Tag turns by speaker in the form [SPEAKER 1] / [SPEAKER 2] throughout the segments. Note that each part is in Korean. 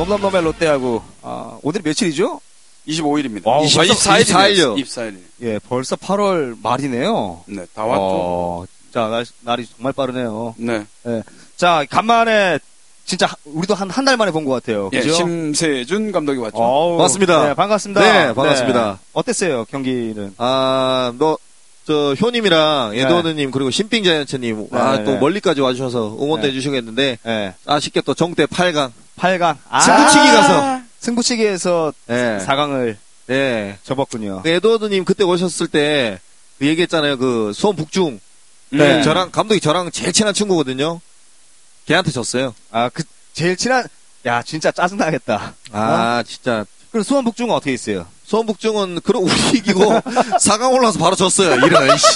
[SPEAKER 1] 자, 넘넘넘의 롯데하고, 아, 오늘 며칠이죠?
[SPEAKER 2] 25일입니다.
[SPEAKER 1] 와,
[SPEAKER 2] 24일이요.
[SPEAKER 3] 24일.
[SPEAKER 2] 24일.
[SPEAKER 1] 예, 벌써 8월 말이네요.
[SPEAKER 2] 네, 다 왔죠.
[SPEAKER 1] 어, 자, 날, 날이 정말 빠르네요.
[SPEAKER 2] 네.
[SPEAKER 1] 자, 간만에, 진짜, 하- 우리도 한, 한 달 만에 본 것 같아요.
[SPEAKER 2] 예,
[SPEAKER 1] 그죠?
[SPEAKER 2] 심세준 감독이 왔죠.
[SPEAKER 1] 어우,
[SPEAKER 3] 반갑습니다.
[SPEAKER 1] 네, 반갑습니다.
[SPEAKER 3] 네, 반갑습니다.
[SPEAKER 1] 어땠어요, 경기는?
[SPEAKER 3] 아, 너, 저, 효님이랑 에드워드님, 그리고 신빙자이언츠님, 아,
[SPEAKER 1] 네,
[SPEAKER 3] 또
[SPEAKER 1] 네.
[SPEAKER 3] 멀리까지 와주셔서 응원도
[SPEAKER 1] 네.
[SPEAKER 3] 해주시겠는데,
[SPEAKER 1] 예,
[SPEAKER 3] 아쉽게 또 정대 8강.
[SPEAKER 1] 8강. 아,
[SPEAKER 3] 승부치기 가서.
[SPEAKER 1] 승부치기에서
[SPEAKER 3] 예.
[SPEAKER 1] 4강을
[SPEAKER 3] 네.
[SPEAKER 1] 접었군요.
[SPEAKER 3] 그 에드워드님 그때 오셨을 때, 그 얘기했잖아요. 그, 수원 북중.
[SPEAKER 1] 네.
[SPEAKER 2] 음.
[SPEAKER 3] 저랑, 감독이 저랑 제일 친한 친구거든요. 걔한테 졌어요.
[SPEAKER 1] 아, 그, 제일 친한, 야, 진짜 짜증나겠다.
[SPEAKER 3] 아, 진짜.
[SPEAKER 1] 그럼 수원 북중은 어떻게 있어요?
[SPEAKER 3] 수원 북중은, 그럼 우리 이기고, 4강 올라와서 바로 졌어요. 이런, 씨.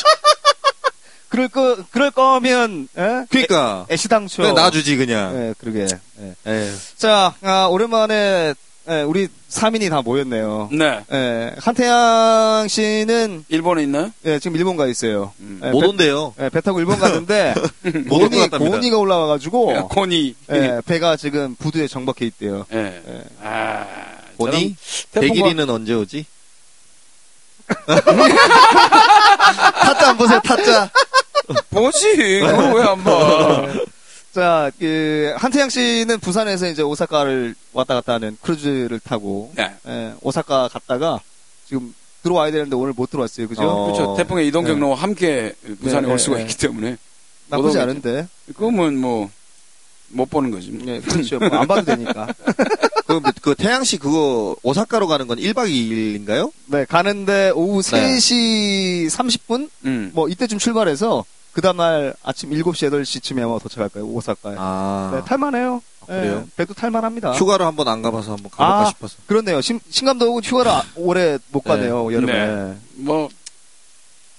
[SPEAKER 1] 그럴 거, 그럴 거면, 예?
[SPEAKER 3] 그니까.
[SPEAKER 1] 애 시당초.
[SPEAKER 3] 그냥 놔주지, 그냥.
[SPEAKER 1] 예, 그러게. 예.
[SPEAKER 3] 예.
[SPEAKER 1] 자, 아, 오랜만에, 예, 우리 3인이 다 모였네요.
[SPEAKER 2] 네.
[SPEAKER 1] 예, 한태양 씨는,
[SPEAKER 2] 일본에 있나요?
[SPEAKER 1] 예, 지금 일본 가 있어요.
[SPEAKER 2] 음.
[SPEAKER 1] 예,
[SPEAKER 3] 못
[SPEAKER 1] 배,
[SPEAKER 3] 온대요.
[SPEAKER 1] 예, 배 타고 일본 갔는데,
[SPEAKER 3] 못올것
[SPEAKER 1] 고은이,
[SPEAKER 3] 같답니다.
[SPEAKER 1] 고은이가 올라와 가지고,
[SPEAKER 2] 야, 코니.
[SPEAKER 1] 예, 배가 지금 부두에 정박해 있대요.
[SPEAKER 2] 예.
[SPEAKER 1] 예.
[SPEAKER 2] 아. 태풍과-
[SPEAKER 3] 백일이는 언제 오지? 타짜 안 보세요, 타짜.
[SPEAKER 2] 보지. 그걸 왜 안 봐.
[SPEAKER 1] 자, 그, 한태양 씨는 부산에서 이제 오사카를 왔다 갔다 하는 크루즈를 타고,
[SPEAKER 2] 네.
[SPEAKER 1] 예, 오사카 갔다가 지금 들어와야 되는데 오늘 못 들어왔어요. 그죠?
[SPEAKER 3] 어.
[SPEAKER 2] 그렇죠. 태풍의 이동
[SPEAKER 1] 네.
[SPEAKER 2] 경로와 함께 부산에
[SPEAKER 1] 네,
[SPEAKER 2] 올 수가
[SPEAKER 1] 네,
[SPEAKER 2] 있기 때문에.
[SPEAKER 1] 나쁘지. 않은데.
[SPEAKER 2] 그러면 뭐, 못 보는 거지. 뭐.
[SPEAKER 1] 예, 그렇죠. 뭐 안 봐도 되니까.
[SPEAKER 3] 그, 그 태양씨 그거 오사카로 가는 건 1박 2일인가요?
[SPEAKER 1] 네, 가는데 오후
[SPEAKER 3] 네.
[SPEAKER 1] 3시 30분?
[SPEAKER 2] 음.
[SPEAKER 1] 뭐 이때쯤 출발해서 그 다음날 아침 7시, 8시쯤에 아마 도착할 거예요. 오사카에.
[SPEAKER 3] 아.
[SPEAKER 1] 네, 탈만해요.
[SPEAKER 3] 아, 그래요?
[SPEAKER 1] 예, 배도 탈만합니다.
[SPEAKER 3] 휴가를 한번 안 가봐서 한번 가볼까
[SPEAKER 1] 아,
[SPEAKER 3] 싶어서.
[SPEAKER 1] 그렇네요. 신, 신감독은 휴가를 아- 올해 못
[SPEAKER 3] 네.
[SPEAKER 1] 가네요. 여름에.
[SPEAKER 2] 네. 뭐,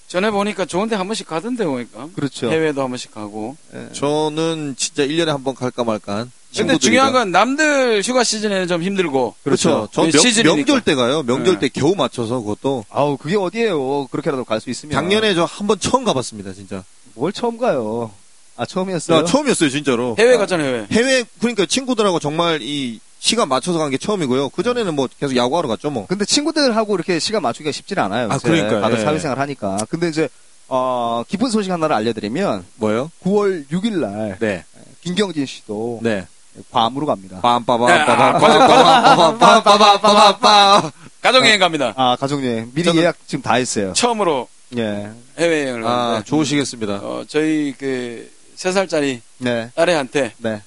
[SPEAKER 2] 전에 보니까 좋은 데 한 번씩 가던데 보니까.
[SPEAKER 1] 그렇죠.
[SPEAKER 2] 해외도 한 번씩 가고.
[SPEAKER 1] 예.
[SPEAKER 3] 저는 진짜 1년에 한 번 갈까 말까 한
[SPEAKER 2] 근데
[SPEAKER 3] 친구들이랑.
[SPEAKER 2] 중요한 건 남들 휴가 시즌에는 좀 힘들고.
[SPEAKER 3] 그렇죠. 전
[SPEAKER 2] 이게
[SPEAKER 3] 명,
[SPEAKER 2] 시즌이니까.
[SPEAKER 3] 명절 때 가요. 명절
[SPEAKER 2] 네.
[SPEAKER 3] 때 겨우 맞춰서 그것도.
[SPEAKER 1] 아우, 그게 어디예요. 그렇게라도 갈 수 있으면.
[SPEAKER 3] 작년에 저 한 번 처음 가봤습니다, 진짜.
[SPEAKER 1] 뭘 처음 가요. 아, 처음이었어요?
[SPEAKER 3] 나 처음이었어요, 진짜로.
[SPEAKER 2] 해외 갔잖아요, 해외.
[SPEAKER 3] 해외, 그러니까 친구들하고 정말 이 시간 맞춰서 간 게 처음이고요. 그 전에는 뭐 계속 야구하러 갔죠, 뭐.
[SPEAKER 1] 근데 친구들하고 이렇게 시간 맞추기가 쉽지는 않아요.
[SPEAKER 3] 아,
[SPEAKER 1] 이제.
[SPEAKER 3] 그러니까요.
[SPEAKER 1] 다들
[SPEAKER 3] 예.
[SPEAKER 1] 사회생활 하니까. 근데 이제, 어, 기쁜 소식 하나를 알려드리면,
[SPEAKER 3] 뭐요?
[SPEAKER 1] 9월 6일 날,
[SPEAKER 3] 네.
[SPEAKER 1] 김경진 씨도
[SPEAKER 3] 네.
[SPEAKER 1] 괌으로 갑니다.
[SPEAKER 3] 빰빠밤빠밤빰.
[SPEAKER 2] 가족여행 갑니다.
[SPEAKER 1] 아, 가족여행. 미리 예약 지금 다 했어요.
[SPEAKER 2] 처음으로
[SPEAKER 1] 예.
[SPEAKER 2] 해외여행을
[SPEAKER 3] 아. 좋으시겠습니다.
[SPEAKER 2] 어, 저희 그, 세 살짜리
[SPEAKER 1] 네.
[SPEAKER 2] 딸애한테
[SPEAKER 1] 네.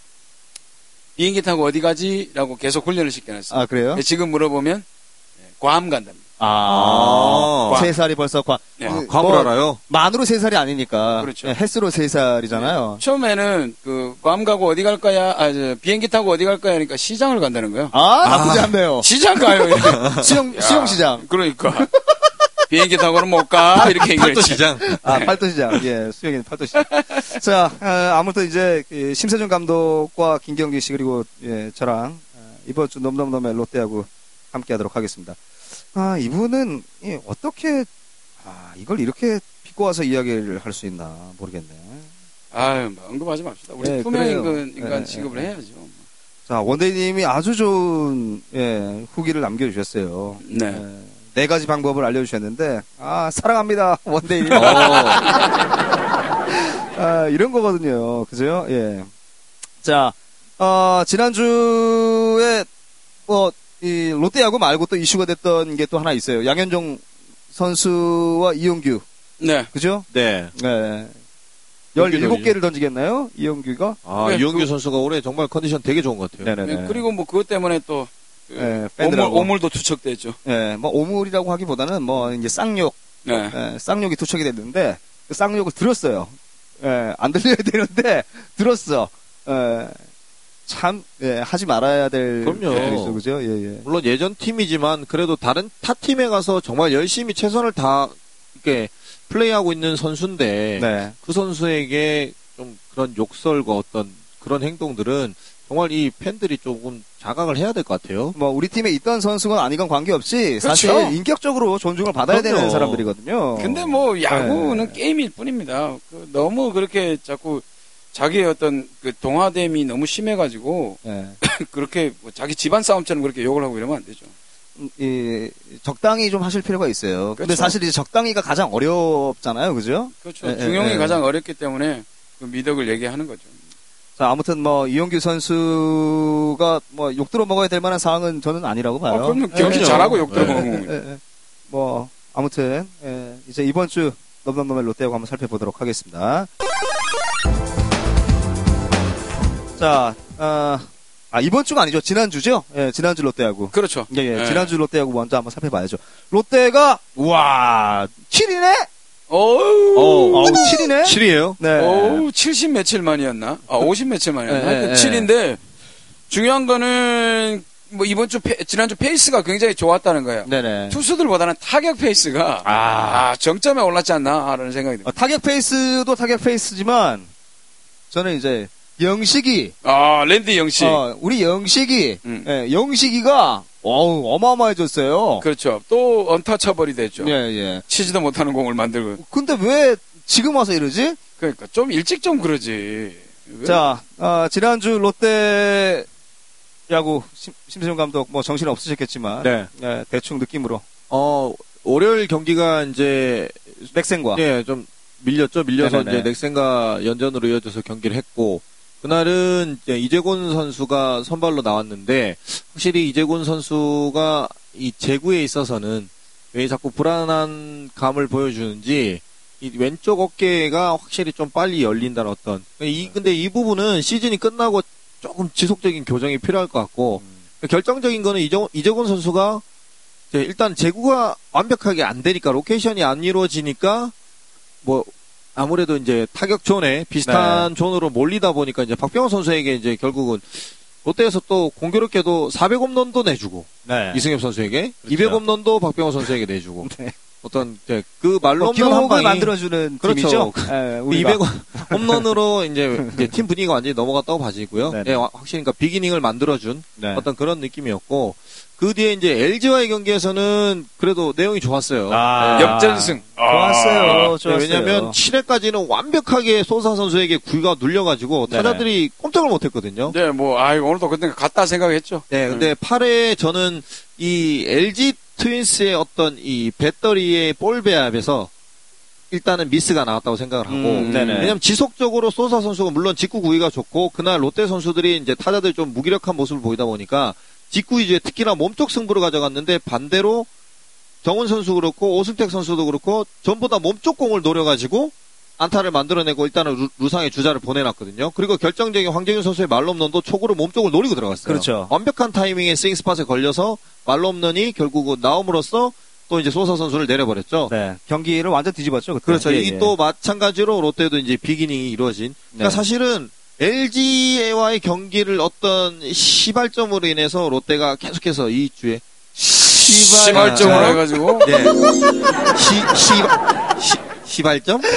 [SPEAKER 2] 비행기 타고 어디 가지? 라고 계속 훈련을 시켜놨어요.
[SPEAKER 1] 아, 그래요?
[SPEAKER 2] 지금 물어보면, 예, 괌 간답니다.
[SPEAKER 1] 아.
[SPEAKER 3] 아.
[SPEAKER 1] 세 살이 벌써 괌.
[SPEAKER 2] 네.
[SPEAKER 1] 그,
[SPEAKER 3] 괌을
[SPEAKER 1] 뭐,
[SPEAKER 3] 알아요?
[SPEAKER 1] 만으로 세 살이 아니니까.
[SPEAKER 2] 그렇죠.
[SPEAKER 1] 예, 횟수로 세 살이잖아요.
[SPEAKER 2] 처음에는 그, 괌 가고 어디 갈 거야? 아, 저, 비행기 타고 어디 갈 거야? 하니까 시장을 간다는 거예요.
[SPEAKER 1] 아, 나쁘지 않네요.
[SPEAKER 2] 시장 가요.
[SPEAKER 1] 수영,
[SPEAKER 2] 야,
[SPEAKER 1] 수영시장.
[SPEAKER 2] 그러니까. 비행기 타고는 못 가. 이렇게 얘기를
[SPEAKER 3] 팔도
[SPEAKER 2] 했지.
[SPEAKER 3] 시장.
[SPEAKER 1] 아, 팔도시장. 예, 수영이는 팔도시장. 자, 아, 아무튼 이제, 그 심세준 감독과 김경기 씨, 그리고, 예, 저랑, 아, 이번 주 넘넘넘의 롯데하고 함께 하도록 하겠습니다. 아, 이분은, 예, 어떻게, 아, 이걸 이렇게 빚고 와서 이야기를 할 수 있나, 모르겠네.
[SPEAKER 2] 아유, 뭐 언급하지 맙시다. 우리
[SPEAKER 1] 네,
[SPEAKER 2] 투명. 인간, 인간
[SPEAKER 1] 네,
[SPEAKER 2] 취급을
[SPEAKER 1] 네.
[SPEAKER 2] 해야죠.
[SPEAKER 1] 자, 원대님이 아주 좋은, 예, 후기를 남겨주셨어요.
[SPEAKER 2] 네.
[SPEAKER 1] 예, 네 가지 방법을 알려주셨는데, 아, 사랑합니다, 원대님.
[SPEAKER 3] 어,
[SPEAKER 1] 아, 이런 거거든요. 그죠? 예. 자, 어, 지난주에, 뭐, 이, 롯데야구 말고 또 이슈가 됐던 게 또 하나 있어요. 양현종 선수와 이용규.
[SPEAKER 2] 네.
[SPEAKER 1] 그죠?
[SPEAKER 3] 네.
[SPEAKER 1] 네.
[SPEAKER 3] 경기력이죠.
[SPEAKER 1] 17개를 던지겠나요? 이용규가?
[SPEAKER 3] 아,
[SPEAKER 2] 네,
[SPEAKER 3] 이용규
[SPEAKER 2] 그-
[SPEAKER 3] 선수가 올해 정말 컨디션 되게 좋은 것 같아요.
[SPEAKER 1] 네네네.
[SPEAKER 2] 네, 그리고 뭐 그것 때문에 또, 그
[SPEAKER 1] 네,
[SPEAKER 2] 오물,
[SPEAKER 1] 팬들하고.
[SPEAKER 2] 오물 도 투척됐죠.
[SPEAKER 1] 예, 뭐, 오물이라고 하기보다는 뭐, 이제 쌍욕,
[SPEAKER 2] 네.
[SPEAKER 1] 예, 쌍욕이 투척이 됐는데, 그 쌍욕을 들었어요. 예, 안 들려야 되는데, 들었어. 예, 참, 예, 하지 말아야 될.
[SPEAKER 3] 그럼요.
[SPEAKER 1] 있어, 그죠? 예, 예.
[SPEAKER 3] 물론 예전 팀이지만 그래도 다른 타 팀에 가서 정말 열심히 최선을 다 이렇게 플레이하고 있는 선수인데
[SPEAKER 1] 네.
[SPEAKER 3] 그 선수에게 좀 그런 욕설과 어떤 그런 행동들은 정말 이 팬들이 조금 자각을 해야 될 것 같아요.
[SPEAKER 1] 뭐, 우리 팀에 있던 선수건 아니건 관계없이, 사실
[SPEAKER 2] 그렇죠.
[SPEAKER 1] 인격적으로 존중을 받아야
[SPEAKER 3] 그럼요.
[SPEAKER 1] 되는 사람들이거든요.
[SPEAKER 2] 근데 뭐 야구는
[SPEAKER 1] 네.
[SPEAKER 2] 게임일 뿐입니다. 그 너무 그렇게 자꾸 자기의 어떤 그 동화됨이 너무 심해가지고
[SPEAKER 1] 예.
[SPEAKER 2] 그렇게 뭐 자기 집안 싸움처럼 그렇게 욕을 하고 이러면 안 되죠.
[SPEAKER 1] 음, 이, 적당히 좀 하실 필요가 있어요. 근데
[SPEAKER 2] 그렇죠.
[SPEAKER 1] 사실 이제 적당히가 가장 어렵잖아요. 그죠?
[SPEAKER 2] 그렇죠.
[SPEAKER 1] 예, 예,
[SPEAKER 2] 중용이
[SPEAKER 1] 예.
[SPEAKER 2] 가장 어렵기 때문에 그 미덕을 얘기하는 거죠.
[SPEAKER 1] 자, 아무튼 뭐, 이용규 선수가 뭐, 욕 들어 먹어야 될 만한 상황은 저는 아니라고 봐요.
[SPEAKER 2] 아, 그럼요.
[SPEAKER 1] 예,
[SPEAKER 2] 경기
[SPEAKER 1] 예.
[SPEAKER 2] 잘하고 욕
[SPEAKER 1] 예,
[SPEAKER 2] 들어 먹는
[SPEAKER 1] 예. 예, 예. 뭐, 아무튼, 예, 이제 이번 주 넘넘넘의 롯데하고 한번 살펴보도록 하겠습니다. 자, 아, 아, 이번 주가 아니죠. 지난주죠? 예, 지난주 롯데하고.
[SPEAKER 2] 그렇죠.
[SPEAKER 1] 예, 예,
[SPEAKER 2] 예.
[SPEAKER 1] 지난주 롯데하고 먼저 한번 살펴봐야죠. 롯데가, 우와, 7위네?
[SPEAKER 2] 어우,
[SPEAKER 1] 어우, 7위네?
[SPEAKER 3] 7위예요?
[SPEAKER 1] 네.
[SPEAKER 2] 어우, 70 며칠 만이었나? 아, 50 며칠 만이었나?
[SPEAKER 1] 예,
[SPEAKER 2] 하여튼
[SPEAKER 1] 예,
[SPEAKER 2] 7윈데, 중요한 거는, 뭐, 이번 주, 페- 지난주 페이스가 굉장히 좋았다는 거예요.
[SPEAKER 1] 네네.
[SPEAKER 2] 투수들보다는 타격 페이스가, 아, 정점에 올랐지 않나? 라는 생각이 듭니다.
[SPEAKER 1] 어, 타격 페이스도 타격 페이스지만, 저는 이제, 영식이,
[SPEAKER 2] 아, 랜디 영씨.
[SPEAKER 1] 어, 우리 영식이,
[SPEAKER 2] 음.
[SPEAKER 1] 예, 영식이가, 어우, 어마어마해졌어요.
[SPEAKER 2] 그렇죠. 또, 언터처벌이 됐죠.
[SPEAKER 1] 예, 예.
[SPEAKER 2] 치지도 못하는 공을 만들고.
[SPEAKER 1] 근데 왜 지금 와서 이러지?
[SPEAKER 2] 그러니까, 좀 일찍 좀 그러지. 왜?
[SPEAKER 1] 자, 어, 지난주 롯데 야구 심, 심세준 감독 뭐 정신 없으셨겠지만,
[SPEAKER 3] 네.
[SPEAKER 1] 예, 대충 느낌으로
[SPEAKER 3] 어, 월요일 경기가 이제,
[SPEAKER 1] 넥센과
[SPEAKER 3] 예, 좀 밀렸죠. 밀려서
[SPEAKER 1] 네네네.
[SPEAKER 3] 이제 넥센과 연전으로 이어져서 경기를 했고, 그날은 이제 이재곤 선수가 선발로 나왔는데, 확실히 이재곤 선수가 이 제구에 있어서는 왜 자꾸 불안한 감을 보여주는지, 이 왼쪽 어깨가 확실히 좀 빨리 열린다는 어떤, 이, 근데 이 부분은 시즌이 끝나고 조금 지속적인 교정이 필요할 것 같고, 결정적인 거는 이재, 이재곤 선수가 일단 제구가 완벽하게 안 되니까 로케이션이 안 이루어지니까 뭐 아무래도 이제 타격 존에 비슷한 존으로 몰리다 보니까 이제 박병호 선수에게 이제 결국은 롯데에서 또 공교롭게도 400홈런도 내주고
[SPEAKER 1] 네.
[SPEAKER 3] 이승엽 선수에게
[SPEAKER 1] 그렇죠.
[SPEAKER 3] 200홈런도 박병호 선수에게 내주고
[SPEAKER 1] 네.
[SPEAKER 3] 어떤 이제 그 말로 한
[SPEAKER 1] 기록을 만들어주는
[SPEAKER 3] 그렇죠.
[SPEAKER 1] 팀이죠. 예, 우리가.
[SPEAKER 3] 200 홈런으로 이제, 이제 팀 분위기가 완전히 넘어갔다고 봐지고요.
[SPEAKER 1] 네네.
[SPEAKER 3] 예, 와- 확실히 그러니까 big inning을 만들어준
[SPEAKER 1] 네.
[SPEAKER 3] 어떤 그런 느낌이었고 그 뒤에 이제 LG와의 경기에서는 그래도 내용이 좋았어요.
[SPEAKER 1] 아.
[SPEAKER 3] 네.
[SPEAKER 2] 역전승.
[SPEAKER 1] 좋았어요.
[SPEAKER 3] 네,
[SPEAKER 1] 좋았어요.
[SPEAKER 3] 왜냐하면 7회까지는 완벽하게 소사 선수에게 구위가 눌려가지고. 타자들이 꼼짝을 못했거든요.
[SPEAKER 2] 네, 뭐, 아이 오늘도 그때 갔다 생각했죠.
[SPEAKER 3] 네, 근데 8회 저는 이 LG 트윈스의 어떤 이 배터리의 볼 배합에서 일단은 미스가 나왔다고 생각을 하고
[SPEAKER 1] 음.
[SPEAKER 3] 왜냐면 지속적으로 소사 선수가 물론 직구 구위가 좋고 그날 롯데 선수들이 이제 타자들 좀 무기력한 모습을 보이다 보니까 직구 위주의 특히나 몸쪽 승부를 가져갔는데 반대로 정훈 선수 그렇고 오승택 선수도 그렇고 전부 다 몸쪽 공을 노려가지고 안타를 만들어내고 일단은 루, 루상의 주자를 보내놨거든요. 그리고 결정적인 황재균 선수의 말홈런도 초구로 몸쪽을 노리고 들어갔어요.
[SPEAKER 1] 그렇죠.
[SPEAKER 3] 완벽한 타이밍에 스윙 스팟에 걸려서 말홈런이 결국은 나옴으로써 또 이제 소사 선수를 내려버렸죠.
[SPEAKER 1] 네. 경기를 완전 뒤집었죠. 그때.
[SPEAKER 3] 그렇죠.
[SPEAKER 1] 예,
[SPEAKER 3] 이
[SPEAKER 1] 예.
[SPEAKER 3] 또 마찬가지로 롯데도 이제 비기닝이 이루어진. 그러니까
[SPEAKER 1] 네.
[SPEAKER 3] 사실은 LG와의 경기를 어떤 시발점으로 인해서 롯데가 계속해서 이 주에
[SPEAKER 2] 시발점으로
[SPEAKER 3] 아,
[SPEAKER 2] 해가지고.
[SPEAKER 3] 네. 시, 시, 시, 시발점?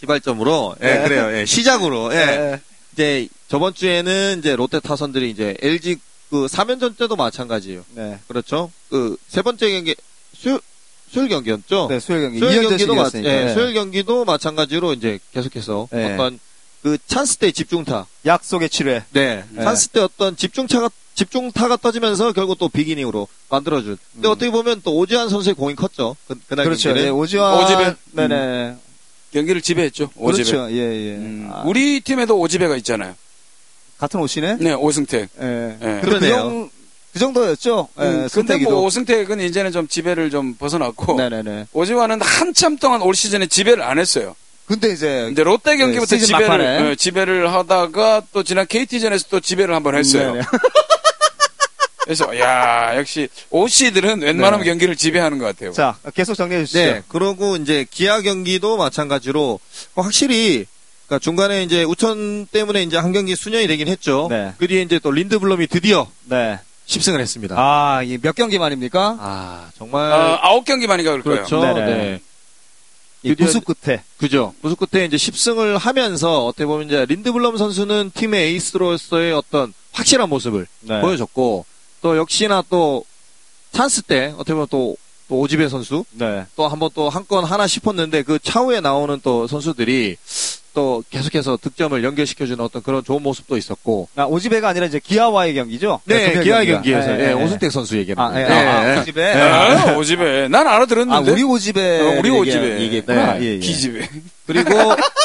[SPEAKER 3] 시발점으로, 예,
[SPEAKER 1] 네.
[SPEAKER 3] 그래요. 예, 시작으로, 예.
[SPEAKER 1] 예.
[SPEAKER 3] 이제 저번 주에는 이제 롯데 타선들이 이제 LG 그 3연전 때도 마찬가지예요.
[SPEAKER 1] 네.
[SPEAKER 3] 그렇죠. 그 세 번째 경기, 수, 수요일 경기였죠?
[SPEAKER 1] 네, 수요일 경기.
[SPEAKER 3] 수요일 경기도 마. 예,
[SPEAKER 1] 예.
[SPEAKER 3] 수요일 경기도 마찬가지로 이제 계속해서
[SPEAKER 1] 네.
[SPEAKER 3] 어떤 그 찬스 때 집중타.
[SPEAKER 1] 약속의 7회.
[SPEAKER 3] 네.
[SPEAKER 1] 네.
[SPEAKER 3] 찬스 때 어떤 집중차가 집중타가 터지면서 결국 또 big inning으로 만들어준. 근데
[SPEAKER 1] 음.
[SPEAKER 3] 어떻게 보면 또 오지환 선수의 공이 컸죠. 그, 그날
[SPEAKER 1] 그렇죠.
[SPEAKER 3] 경기는.
[SPEAKER 1] 예, 오지환.
[SPEAKER 2] 오지배.
[SPEAKER 1] 네네.
[SPEAKER 2] 경기를 지배했죠. 오지배.
[SPEAKER 1] 그렇죠. 예, 예.
[SPEAKER 2] 음,
[SPEAKER 1] 아,
[SPEAKER 2] 우리 팀에도 오지배가 있잖아요.
[SPEAKER 1] 같은 오씨네?
[SPEAKER 2] 네, 오승택.
[SPEAKER 1] 예.
[SPEAKER 2] 예.
[SPEAKER 1] 그,
[SPEAKER 3] 그러네요.
[SPEAKER 1] 정, 그 정도였죠? 예,
[SPEAKER 2] 음, 근데
[SPEAKER 1] 선택이도.
[SPEAKER 2] 뭐 오승택은 이제는 좀 지배를 좀 벗어났고
[SPEAKER 1] 네네네.
[SPEAKER 2] 오지환은 한참 동안 올 시즌에 지배를 안 했어요.
[SPEAKER 1] 근데 이제.
[SPEAKER 2] 이제 롯데 경기부터
[SPEAKER 1] 네, 시즌
[SPEAKER 2] 지배를. 어, 지배를 하다가 또 지난 KT전에서 또 지배를 한번 했어요.
[SPEAKER 1] 네네.
[SPEAKER 2] 그래서 야 역시 오씨들은 웬만하면
[SPEAKER 1] 네.
[SPEAKER 2] 경기를 지배하는 것 같아요.
[SPEAKER 1] 자, 계속 정리해 주시죠.
[SPEAKER 3] 네. 그러고 이제 기아 경기도 마찬가지로 확실히 그러니까 중간에 이제 우천 때문에 이제 한 경기 수년이 되긴 했죠.
[SPEAKER 1] 네.
[SPEAKER 3] 그 뒤에 이제 또 린드블럼이 드디어
[SPEAKER 1] 네.
[SPEAKER 3] 10승을 했습니다.
[SPEAKER 1] 아, 이몇 경기 만입니까?
[SPEAKER 3] 아, 정말
[SPEAKER 2] 아, 아홉 경기 만인가 그럴
[SPEAKER 3] 그렇죠.
[SPEAKER 2] 거예요.
[SPEAKER 1] 네네.
[SPEAKER 3] 네.
[SPEAKER 1] 이 부수 끝에.
[SPEAKER 3] 그죠. 부수 끝에 이제 10승을 하면서 어떻게 보면 이제 린드블럼 선수는 팀의 에이스로서의 어떤 확실한 모습을
[SPEAKER 1] 네.
[SPEAKER 3] 보여줬고 또 역시나 또 찬스 때 어떻게 보면 또, 또 오지배 선수
[SPEAKER 1] 네.
[SPEAKER 3] 또 한번 또 한 건 하나 싶었는데 그 차후에 나오는 또 선수들이 또 계속해서 득점을 연결시켜주는 어떤 그런 좋은 모습도 있었고.
[SPEAKER 1] 아, 오지배가 아니라 이제 기아와의 경기죠?
[SPEAKER 3] 네,
[SPEAKER 1] 금요일
[SPEAKER 3] 기아
[SPEAKER 1] 경기가.
[SPEAKER 3] 경기에서
[SPEAKER 1] 예,
[SPEAKER 3] 예,
[SPEAKER 1] 예,
[SPEAKER 3] 오승택 선수 얘기는.
[SPEAKER 1] 아, 예,
[SPEAKER 3] 네.
[SPEAKER 1] 아, 오지배.
[SPEAKER 2] 아, 오집에. 난 알아들었는데.
[SPEAKER 1] 아, 우리 오지배.
[SPEAKER 2] 어, 우리 오집에.
[SPEAKER 1] 얘기했구나.
[SPEAKER 3] 네.
[SPEAKER 1] 예, 예.
[SPEAKER 2] 기집애.
[SPEAKER 3] 그리고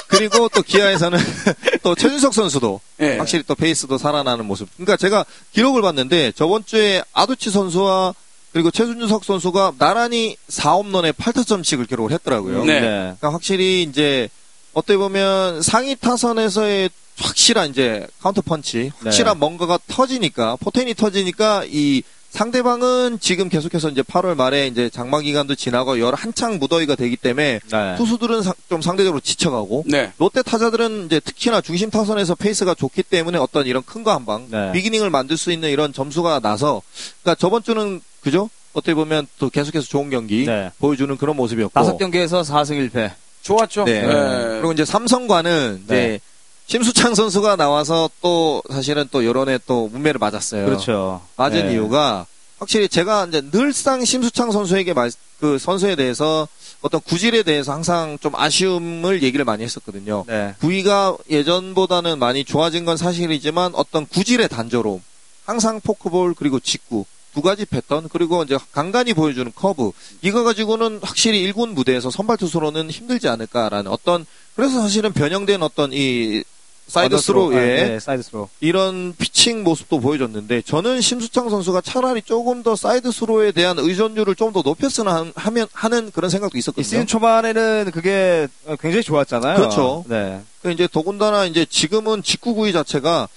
[SPEAKER 3] 그리고 또 기아에서는 또 최준석 선수도
[SPEAKER 2] 예.
[SPEAKER 3] 확실히 또 페이스도 살아나는 모습. 그러니까 제가 기록을 봤는데 저번 주에 아두치 선수와 그리고 최준석 선수가 나란히 4홈런에 8타점씩을 기록을 했더라고요.
[SPEAKER 2] 네.
[SPEAKER 3] 그러니까 확실히 이제 어떻게 보면 상위 타선에서의 확실한 이제 카운터 펀치, 확실한 뭔가가 터지니까 포텐이 터지니까 이 상대방은 지금 계속해서 이제 8월 말에 이제 장마 기간도 지나고 열 한창 무더위가 되기 때문에
[SPEAKER 1] 네.
[SPEAKER 3] 투수들은 사- 좀 상대적으로 지쳐가고
[SPEAKER 2] 네.
[SPEAKER 3] 롯데 타자들은 이제 특히나 중심 타선에서 페이스가 좋기 때문에 어떤 이런 큰 거 한 방,
[SPEAKER 1] 네.
[SPEAKER 3] big inning을 만들 수 있는 이런 점수가 나서, 그러니까 저번 주는 그죠? 어떻게 보면 또 계속해서 좋은 경기
[SPEAKER 1] 네.
[SPEAKER 3] 보여주는 그런 모습이었고,
[SPEAKER 1] 다섯 경기에서 4승 1패.
[SPEAKER 2] 좋았죠.
[SPEAKER 3] 네.
[SPEAKER 2] 예.
[SPEAKER 3] 그리고 이제 삼성과는 이제
[SPEAKER 1] 네.
[SPEAKER 3] 심수창 선수가 나와서 또 사실은 또 여론에 또 문매를 맞았어요.
[SPEAKER 1] 그렇죠.
[SPEAKER 3] 맞은
[SPEAKER 1] 네.
[SPEAKER 3] 이유가 확실히 제가 이제 늘상 심수창 선수에게 말, 그 선수에 대해서 어떤 구질에 대해서 항상 좀 아쉬움을 얘기를 많이 했었거든요.
[SPEAKER 1] 네.
[SPEAKER 3] 부위가 예전보다는 많이 좋아진 건 사실이지만 어떤 구질의 단조로움, 항상 포크볼 그리고 직구 두 가지 패턴 그리고 이제 간간히 보여주는 커브 이거 가지고는 확실히 1군 무대에서 선발 투수로는 힘들지 않을까라는 어떤 그래서 사실은 변형된 어떤 이 사이드 스로 예.
[SPEAKER 1] 네, 사이드 스로.
[SPEAKER 3] 이런 피칭 모습도 보여줬는데 저는 심수창 선수가 차라리 조금 더 사이드 스로에 대한 의존율을 좀 더 높였으면 한- 하면 하는 그런 생각도
[SPEAKER 1] 이
[SPEAKER 3] 있었거든요.
[SPEAKER 1] 시즌 초반에는 그게 굉장히 좋았잖아요.
[SPEAKER 3] 그렇죠.
[SPEAKER 1] 네.
[SPEAKER 3] 그 이제 더군다나 이제 지금은 직구 구위 자체가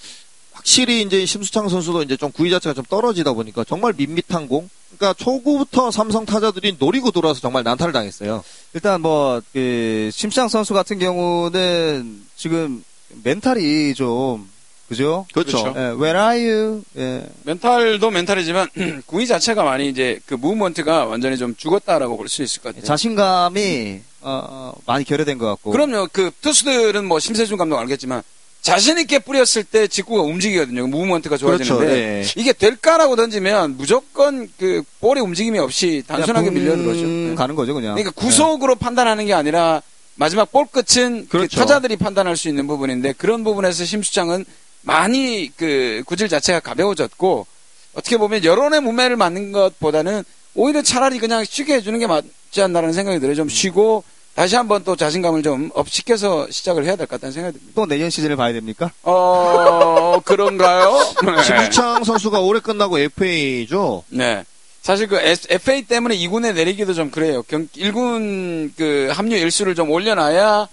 [SPEAKER 3] 확실히 이제 심수창 선수도 이제 좀 구위 자체가 좀 떨어지다 보니까 정말 밋밋한 공. 그러니까 초구부터 삼성 타자들이 노리고 돌아서 정말 난타를 당했어요.
[SPEAKER 1] 일단 뭐, 그, 심상 선수 같은 경우는 지금 멘탈이 좀, 그죠?
[SPEAKER 2] 그렇죠.
[SPEAKER 1] 예, where are you? 예.
[SPEAKER 2] 멘탈도 멘탈이지만 구위 자체가 많이 이제 그 무브먼트가 완전히 좀 죽었다라고 볼 수 있을 것 같아요.
[SPEAKER 1] 자신감이, 어, 어, 많이 결여된 것 같고.
[SPEAKER 2] 그럼요. 그 투수들은 뭐 심세준 감독 알겠지만 자신 있게 뿌렸을 때 직구가 움직이거든요. 무브먼트가 좋아지는데
[SPEAKER 3] 네.
[SPEAKER 2] 이게 될까라고 던지면 무조건 그 볼의 움직임이 없이 단순하게 밀려들어죠. 네.
[SPEAKER 1] 가는 거죠, 그냥.
[SPEAKER 2] 그러니까 구속으로 판단하는 게 아니라 마지막 볼 끝은 그
[SPEAKER 3] 그렇죠.
[SPEAKER 2] 타자들이 판단할 수 있는 부분인데 그런 부분에서 심수창은 많이 그 구질 자체가 가벼워졌고 어떻게 보면 여론의 문매를 맞는 것보다는 오히려 차라리 그냥 쉬게 해주는 게 맞지 않나라는 생각이 들어요. 좀 쉬고 다시 한번 또 자신감을 좀 업시켜서 시작을 해야 될 것 같다는 생각이 듭니다.
[SPEAKER 1] 또 내년 시즌을 봐야 됩니까?
[SPEAKER 2] 어, 그런가요? 네.
[SPEAKER 3] 심수창 선수가 올해 끝나고 FA죠.
[SPEAKER 2] 네. 사실 그 FA 때문에 2군에 내리기도 좀 그래요. 경, 1군 그 합류 일수를 좀 올려놔야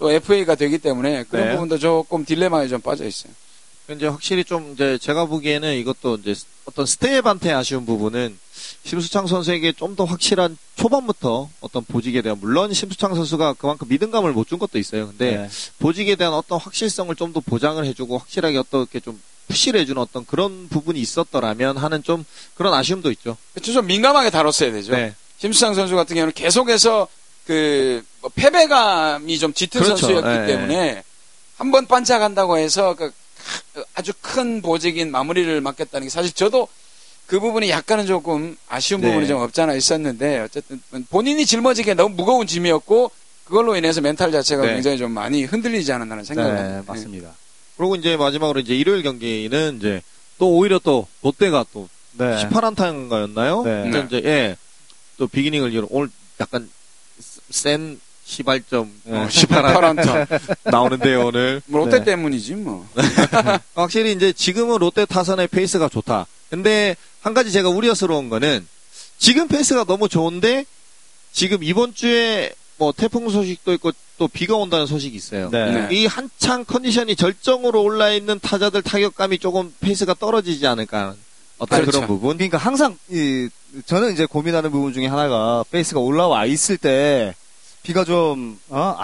[SPEAKER 2] 또 FA가 되기 때문에 그런
[SPEAKER 3] 네.
[SPEAKER 2] 부분도 조금 딜레마에 좀 빠져 있어요.
[SPEAKER 3] 이제 확실히 좀 이제 제가 보기에는 이것도 이제 어떤 스테이한테 아쉬운 부분은 심수창 선수에게 좀 더 확실한 초반부터 어떤 보직에 대한 물론 심수창 선수가 그만큼 믿음감을 못 준 것도 있어요. 근데
[SPEAKER 1] 네.
[SPEAKER 3] 보직에 대한 어떤 확실성을 좀 더 보장을 해주고 확실하게 어떻게 좀 푸시를 해주는 어떤 그런 부분이 있었더라면 하는 좀 그런 아쉬움도 있죠.
[SPEAKER 2] 그렇죠. 좀 민감하게 다뤘어야 되죠.
[SPEAKER 3] 네.
[SPEAKER 2] 심수창 선수 같은 경우는 계속해서 그 뭐 패배감이 좀 짙은
[SPEAKER 3] 그렇죠.
[SPEAKER 2] 선수였기
[SPEAKER 3] 네.
[SPEAKER 2] 때문에 한 번 반짝한다고 해서 그 아주 큰 보직인 마무리를 맡겼다는 게 사실 저도 그 부분이 약간은 조금 아쉬운
[SPEAKER 3] 네.
[SPEAKER 2] 부분이 좀 없잖아 있었는데 어쨌든 본인이 짊어지기에 너무 무거운 짐이었고 그걸로 인해서 멘탈 자체가
[SPEAKER 3] 네.
[SPEAKER 2] 굉장히 좀 많이 흔들리지 않았나는 생각이
[SPEAKER 1] 네,
[SPEAKER 2] 듭니다.
[SPEAKER 1] 맞습니다.
[SPEAKER 3] 그리고 이제 마지막으로 이제 일요일 경기는 이제 또 오히려 또 롯데가 또
[SPEAKER 1] 네.
[SPEAKER 3] 18안타인가였나요?
[SPEAKER 1] 네.
[SPEAKER 2] 네.
[SPEAKER 3] 이제 예. 또 비기닝을 이루 오늘 약간 센 시발점
[SPEAKER 1] 네.
[SPEAKER 3] 어, 18안
[SPEAKER 2] 파란타.
[SPEAKER 3] 나오는데요 오늘.
[SPEAKER 2] 뭐 롯데
[SPEAKER 1] 네.
[SPEAKER 2] 때문이지 뭐.
[SPEAKER 3] 확실히 이제 지금은 롯데 타선의 페이스가 좋다. 근데 한 가지 제가 우려스러운 거는 지금 페이스가 너무 좋은데 지금 이번 주에 뭐 태풍 소식도 있고 또 비가 온다는 소식이 있어요.
[SPEAKER 1] 네.
[SPEAKER 2] 네.
[SPEAKER 3] 이 한창 컨디션이 절정으로 올라 있는 타자들 타격감이 조금 페이스가 떨어지지 않을까 하는 어떤 그
[SPEAKER 2] 그렇죠.
[SPEAKER 3] 런 부분.
[SPEAKER 1] 그러니까 항상 이 저는 이제 고민하는 부분 중에 하나가 페이스가 올라와 있을 때 비가 좀 안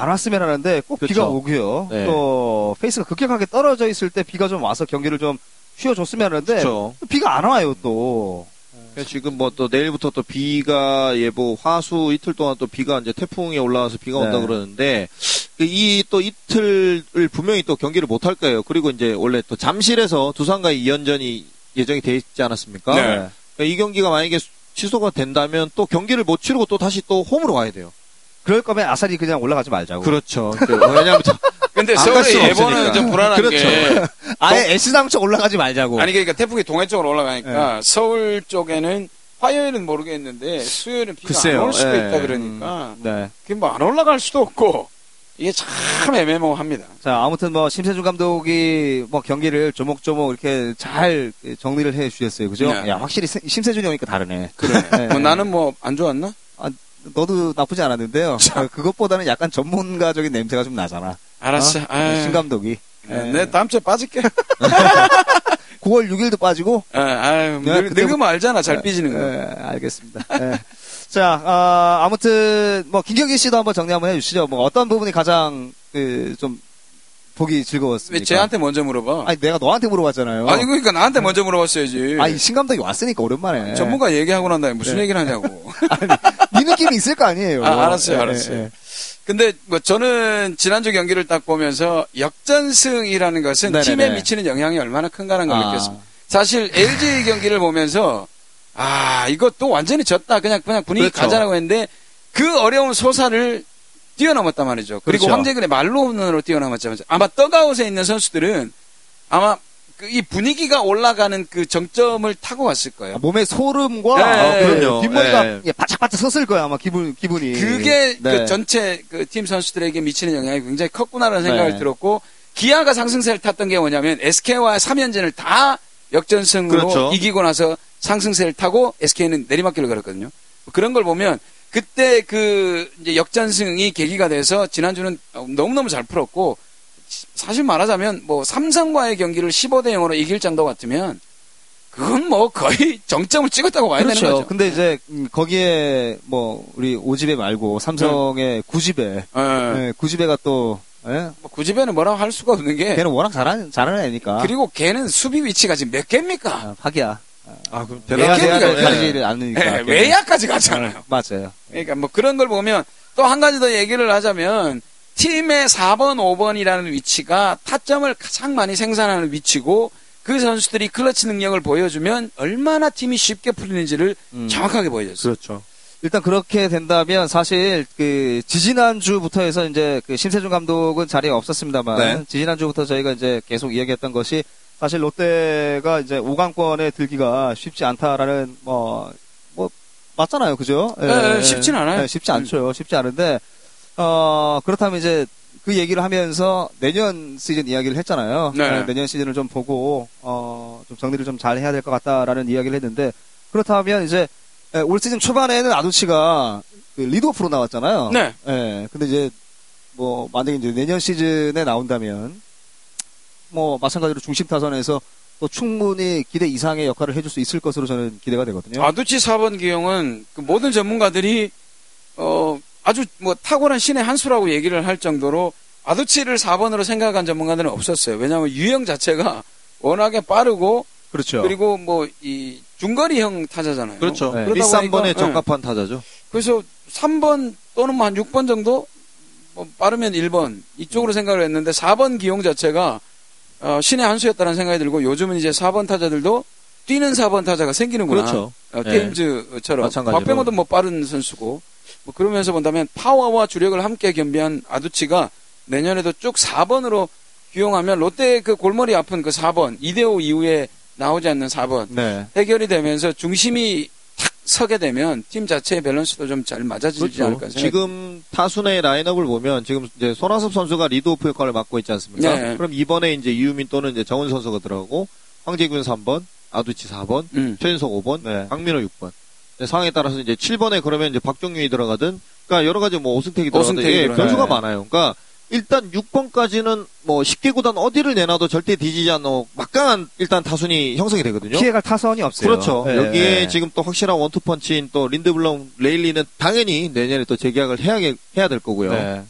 [SPEAKER 1] 왔으면 하는데 꼭
[SPEAKER 3] 그렇죠.
[SPEAKER 1] 비가 오고요.
[SPEAKER 3] 네.
[SPEAKER 1] 또 페이스가 급격하게 떨어져 있을 때 비가 좀 와서 경기를 좀 쉬어줬으면 하는데
[SPEAKER 3] 그렇죠.
[SPEAKER 1] 또 비가 안 와요 또.
[SPEAKER 3] 지금 뭐 또 내일부터 또 비가 예보 화수 이틀 동안 또 비가 이제 태풍이 올라와서 비가 온다
[SPEAKER 1] 네.
[SPEAKER 3] 그러는데 이 또 이틀을 분명히 또 경기를 못 할 거예요. 그리고 이제 원래 또 잠실에서 두산과의 2연전이 예정이 돼 있지 않았습니까?
[SPEAKER 2] 네.
[SPEAKER 3] 그러니까 이 경기가 만약에 취소가 된다면 또 경기를 못 치르고 또 다시 또 홈으로 가야 돼요.
[SPEAKER 1] 그럴 거면 아사리 그냥 올라가지 말자고.
[SPEAKER 3] 그렇죠. 이제 왜냐하면 저-
[SPEAKER 2] 근데 서울의
[SPEAKER 3] 수가
[SPEAKER 2] 예보는
[SPEAKER 3] 없으니까.
[SPEAKER 2] 좀 불안한
[SPEAKER 3] 그렇죠.
[SPEAKER 2] 게
[SPEAKER 1] 아예 S당초 올라가지 말자고.
[SPEAKER 2] 아니 그러니까 태풍이 동해 쪽으로 올라가니까 서울 쪽에는 화요일은 모르겠는데 수요일은 비가
[SPEAKER 3] 글쎄요.
[SPEAKER 2] 안올 수도
[SPEAKER 3] 예.
[SPEAKER 2] 있다 그러니까
[SPEAKER 1] 네.
[SPEAKER 2] 그게 뭐 안 올라갈 수도 없고 이게 참 애매모호합니다.
[SPEAKER 1] 자, 아무튼 뭐 심세준 감독이 뭐 경기를 조목조목 이렇게 잘 정리를 해 주셨어요. 그죠?
[SPEAKER 2] 네.
[SPEAKER 1] 야, 확실히 세- 심세준이 오니까 다르네.
[SPEAKER 2] 그래.
[SPEAKER 1] 네.
[SPEAKER 2] 뭐 나는 뭐 안 좋았나?
[SPEAKER 1] 너도 나쁘지 않았는데요. 어, 그것보다는 약간 전문가적인 냄새가 좀 나잖아.
[SPEAKER 2] 알았어.
[SPEAKER 1] 어? 신 감독이.
[SPEAKER 2] 네,
[SPEAKER 1] 예.
[SPEAKER 2] 내 다음 주에 빠질게.
[SPEAKER 1] 9월 6일도 빠지고.
[SPEAKER 2] 아, 아유,
[SPEAKER 1] 네,
[SPEAKER 2] 늙, 늙으면 알잖아. 잘 삐지는 거.
[SPEAKER 1] 예, 알겠습니다. 예. 자, 아, 아무튼 뭐 김경기 씨도 한번 정리 한번 해주시죠. 뭐 어떤 부분이 가장 그, 좀 보기 즐거웠습니까?
[SPEAKER 2] 왜 쟤한테 먼저 물어봐?
[SPEAKER 1] 아니 내가 너한테 물어봤잖아요.
[SPEAKER 2] 아니, 그러니까 나한테 먼저 물어봤어야지.
[SPEAKER 1] 아니, 신 감독이 왔으니까 오랜만에.
[SPEAKER 2] 전문가 얘기하고 난 다음에 무슨
[SPEAKER 1] 네.
[SPEAKER 2] 얘기를 하냐고.
[SPEAKER 1] 네 느낌이 있을 거 아니에요.
[SPEAKER 2] 아, 알았어요,
[SPEAKER 1] 예,
[SPEAKER 2] 알았어요.
[SPEAKER 1] 예, 예.
[SPEAKER 2] 근데 뭐 저는 지난주 경기를 딱 보면서 역전승이라는 것은
[SPEAKER 1] 네네네.
[SPEAKER 2] 팀에 미치는 영향이 얼마나 큰가라는 걸
[SPEAKER 1] 아.
[SPEAKER 2] 느꼈습니다. 사실 LG 경기를 보면서 아 이것도 완전히 졌다 그냥 그냥 분위기
[SPEAKER 1] 그렇죠.
[SPEAKER 2] 가자라고 했는데 그 어려운 소사를 뛰어넘었단 말이죠. 그리고
[SPEAKER 1] 그렇죠.
[SPEAKER 2] 황재근의 말로운으로 뛰어넘었잖아요. 아마 떡아웃에 있는 선수들은 아마 그이 분위기가 올라가는 그 정점을 타고 왔을 거예요.
[SPEAKER 1] 아, 몸에 소름과
[SPEAKER 2] 네,
[SPEAKER 1] 그
[SPEAKER 3] 그럼요.
[SPEAKER 1] 뒷머리가
[SPEAKER 3] 네.
[SPEAKER 1] 예, 바짝바짝 섰을 거야 아마 기분 기분이.
[SPEAKER 2] 그게
[SPEAKER 1] 네.
[SPEAKER 2] 그 전체 그 팀 선수들에게 미치는 영향이 굉장히 컸구나라는 생각을
[SPEAKER 1] 네.
[SPEAKER 2] 들었고 기아가 상승세를 탔던 게 뭐냐면 SK와 3연전을 다 역전승으로
[SPEAKER 3] 그렇죠.
[SPEAKER 2] 이기고 나서 상승세를 타고 SK는 내리막길을 걸었거든요. 그런 걸 보면 그때 그 이제 역전승이 계기가 돼서 지난주는 너무너무 잘 풀었고 사실 말하자면 뭐 삼성과의 경기를 15대 0으로 이길 정도 같으면 그건 뭐 거의 정점을 찍었다고 봐야 되는
[SPEAKER 1] 그렇죠.
[SPEAKER 2] 거죠.
[SPEAKER 1] 근데 이제 음, 거기에 뭐 우리 오집에 말고 삼성의 구집에
[SPEAKER 2] 예.
[SPEAKER 1] 예, 구집애가 또 예?
[SPEAKER 2] 뭐 구집애는 뭐라고 할 수가 없는 게
[SPEAKER 1] 걔는 워낙 잘하는 잘하는 애니까.
[SPEAKER 2] 그리고 걔는 수비 위치가 지금 몇 개입니까?
[SPEAKER 1] 아, 파기야.
[SPEAKER 3] 아, 그럼
[SPEAKER 2] 왜-
[SPEAKER 1] 가지를 않으니까.
[SPEAKER 2] 예,
[SPEAKER 1] 걔는.
[SPEAKER 2] 외야까지 가잖아요.
[SPEAKER 1] 맞아요.
[SPEAKER 2] 그러니까 뭐 그런 걸 보면 또 한 가지 더 얘기를 하자면 팀의 4번, 5번이라는 위치가 타점을 가장 많이 생산하는 위치고 그 선수들이 클러치 능력을 보여주면 얼마나 팀이 쉽게 풀리는지를
[SPEAKER 1] 음.
[SPEAKER 2] 정확하게 보여줬어요.
[SPEAKER 3] 그렇죠.
[SPEAKER 1] 일단 그렇게 된다면 사실 그 지지난 주부터 해서 이제 그 심세준 감독은 자리에 없었습니다만
[SPEAKER 3] 네.
[SPEAKER 1] 지지난 주부터 저희가 이제 계속 이야기했던 것이 사실 롯데가 이제 5강권에 들기가 쉽지 않다라는 뭐, 뭐, 맞잖아요. 그죠?
[SPEAKER 2] 네, 네, 쉽진 않아요.
[SPEAKER 1] 네, 쉽지 않죠. 쉽지 않은데, 어, 그렇다면 이제 그 얘기를 하면서 내년 시즌 이야기를 했잖아요.
[SPEAKER 2] 네.
[SPEAKER 1] 네, 내년 시즌을 좀 보고, 어, 좀 정리를 좀 잘 해야 될 것 같다라는 이야기를 했는데, 그렇다면 이제 예, 올 시즌 초반에는 아두치가 그 리드오프로 나왔잖아요.
[SPEAKER 2] 네.
[SPEAKER 1] 예, 근데 이제 뭐 만약에 이제 내년 시즌에 나온다면 뭐 마찬가지로 중심 타선에서 또 충분히 기대 이상의 역할을 해줄 수 있을 것으로 저는 기대가 되거든요.
[SPEAKER 2] 아두치 4번 기용은 그 모든 전문가들이 어 아주 뭐 탁월한 신의 한 수라고 얘기를 할 정도로 아두치를 4번으로 생각한 전문가들은 없었어요. 왜냐하면 유형 자체가 워낙에 빠르고
[SPEAKER 1] 그렇죠.
[SPEAKER 2] 그리고 뭐 이 중거리형 타자잖아요.
[SPEAKER 3] 그렇죠.
[SPEAKER 1] 네.
[SPEAKER 2] 그러다
[SPEAKER 3] 미스 한 번에
[SPEAKER 2] 보니까,
[SPEAKER 3] 적합한 타자죠.
[SPEAKER 2] 그래서 3번 또는 뭐 한 6번 정도 뭐 빠르면 1번 이쪽으로 생각을 했는데 4번 기용 자체가 어, 신의 한 수였다는 생각이 들고 요즘은 이제 4번 타자들도 뛰는 4번 타자가 생기는구나.
[SPEAKER 3] 그렇죠.
[SPEAKER 2] 어,
[SPEAKER 3] 네.
[SPEAKER 2] 테임즈처럼
[SPEAKER 3] 마찬가지로.
[SPEAKER 2] 박병호도 뭐 빠른 선수고 뭐 그러면서 본다면 파워와 주력을 함께 겸비한 아두치가 내년에도 쭉 4번으로 기용하면 롯데 그 골머리 아픈 그 4번 이대호 이후에 나오지 않는 4번
[SPEAKER 1] 네.
[SPEAKER 2] 해결이 되면서 중심이 탁 서게 되면 팀 자체의 밸런스도 좀 잘 맞아지지 않을까
[SPEAKER 3] 그렇죠.
[SPEAKER 2] 생각.
[SPEAKER 3] 지금 타순의 라인업을 보면 지금 이제 손아섭 선수가 리드오프 역할을 맡고 있지 않습니까?
[SPEAKER 2] 네.
[SPEAKER 3] 그럼 이번에 이제 이우민 또는 이제 정훈 선수가 들어가고 황재균 3번, 아두치 4번,
[SPEAKER 2] 음.
[SPEAKER 3] 최준석 5번,
[SPEAKER 1] 네.
[SPEAKER 3] 강민호 6번. 네, 상황에 따라서 이제 7번에 그러면 이제 박종윤이 들어가든, 그러니까 여러 가지 뭐 오승택이 들어가든
[SPEAKER 2] 오승택이
[SPEAKER 3] 예. 변수가
[SPEAKER 1] 네.
[SPEAKER 3] 많아요. 그러니까 일단 6번까지는 뭐 10개 구단 어디를 내놔도 절대 뒤지지 않는 막강한 일단 타순이 형성이 되거든요.
[SPEAKER 1] 피해갈 타선이 없어요.
[SPEAKER 3] 그렇죠.
[SPEAKER 1] 네,
[SPEAKER 3] 여기에
[SPEAKER 1] 네.
[SPEAKER 3] 지금 또 확실한 원투펀치인 또 린드블럼 레일리는 당연히 내년에 또 재계약을 해야, 해야 될 거고요.
[SPEAKER 1] 네.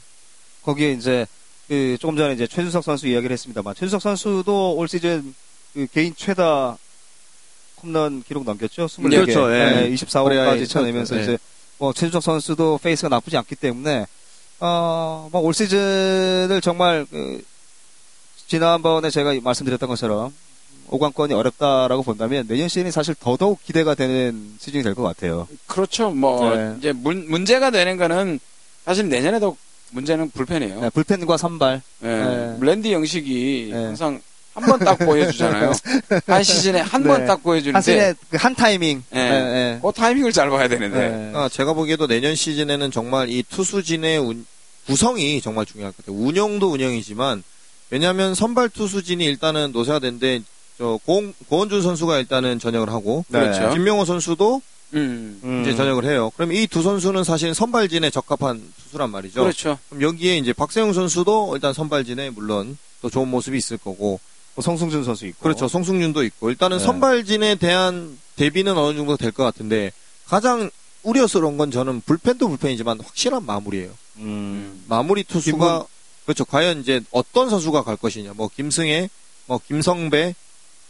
[SPEAKER 1] 거기에 이제 그 조금 전에 이제 최준석 선수 이야기를 했습니다만 최준석 선수도 올 시즌 그 개인 최다 홈런 기록 넘겼죠. 24개.
[SPEAKER 3] 그렇죠, 예.
[SPEAKER 1] 네, 24호까지
[SPEAKER 3] career high
[SPEAKER 1] 쳐내면서
[SPEAKER 3] 네.
[SPEAKER 1] 이제 뭐 최준석 선수도 페이스가 나쁘지 않기 때문에 어 뭐 올 시즌을 정말 그 지난번에 제가 말씀드렸던 것처럼 5강권이 어렵다라고 본다면 내년 시즌이 사실 더더욱 기대가 되는 시즌이 될 것 같아요.
[SPEAKER 2] 그렇죠. 뭐
[SPEAKER 1] 네.
[SPEAKER 2] 이제 문, 문제가 되는 거는 사실 내년에도 문제는 불펜이에요.
[SPEAKER 1] 네, 불펜과 선발.
[SPEAKER 2] 예.
[SPEAKER 1] 네.
[SPEAKER 2] 랜디 영식이
[SPEAKER 1] 네.
[SPEAKER 2] 항상 한 번 딱 보여주잖아요. 한 시즌에 한번
[SPEAKER 1] 네.
[SPEAKER 2] 딱 보여주는데
[SPEAKER 1] 한신의 그한 타이밍.
[SPEAKER 2] 예.
[SPEAKER 1] 네, 네.
[SPEAKER 2] 그 타이밍을 잘 봐야 되는데.
[SPEAKER 1] 네.
[SPEAKER 3] 아, 제가 보기에도 내년 시즌에는 정말 이 투수진의 운- 구성이 정말 중요할 것 같아요. 운영도 운영이지만 왜냐하면 선발 투수진이 일단은 노쇠화된데 저 고원, 고원준 선수가 일단은 전역을 하고
[SPEAKER 1] 네.
[SPEAKER 2] 그렇죠.
[SPEAKER 3] 김명호 선수도
[SPEAKER 2] 음.
[SPEAKER 1] 음.
[SPEAKER 3] 이제 전역을 해요. 그럼 이 두 선수는 사실 선발진에 적합한 투수란 말이죠.
[SPEAKER 2] 그렇죠.
[SPEAKER 3] 그럼 여기에 이제 박세웅 선수도 일단 선발진에 물론 또 좋은 모습이 있을 거고
[SPEAKER 1] 뭐 성승준 선수 있고.
[SPEAKER 3] 그렇죠. 송승윤도 있고 일단은
[SPEAKER 1] 네.
[SPEAKER 3] 선발진에 대한 대비는 어느 정도 될 것 같은데 가장 우려스러운 건 저는 불펜도 불펜이지만 확실한 마무리예요.
[SPEAKER 1] 음.
[SPEAKER 3] 마무리 투수가
[SPEAKER 1] 김건-
[SPEAKER 3] 그렇죠. 과연 이제 어떤 선수가 갈 것이냐. 뭐 김승회, 뭐 김성배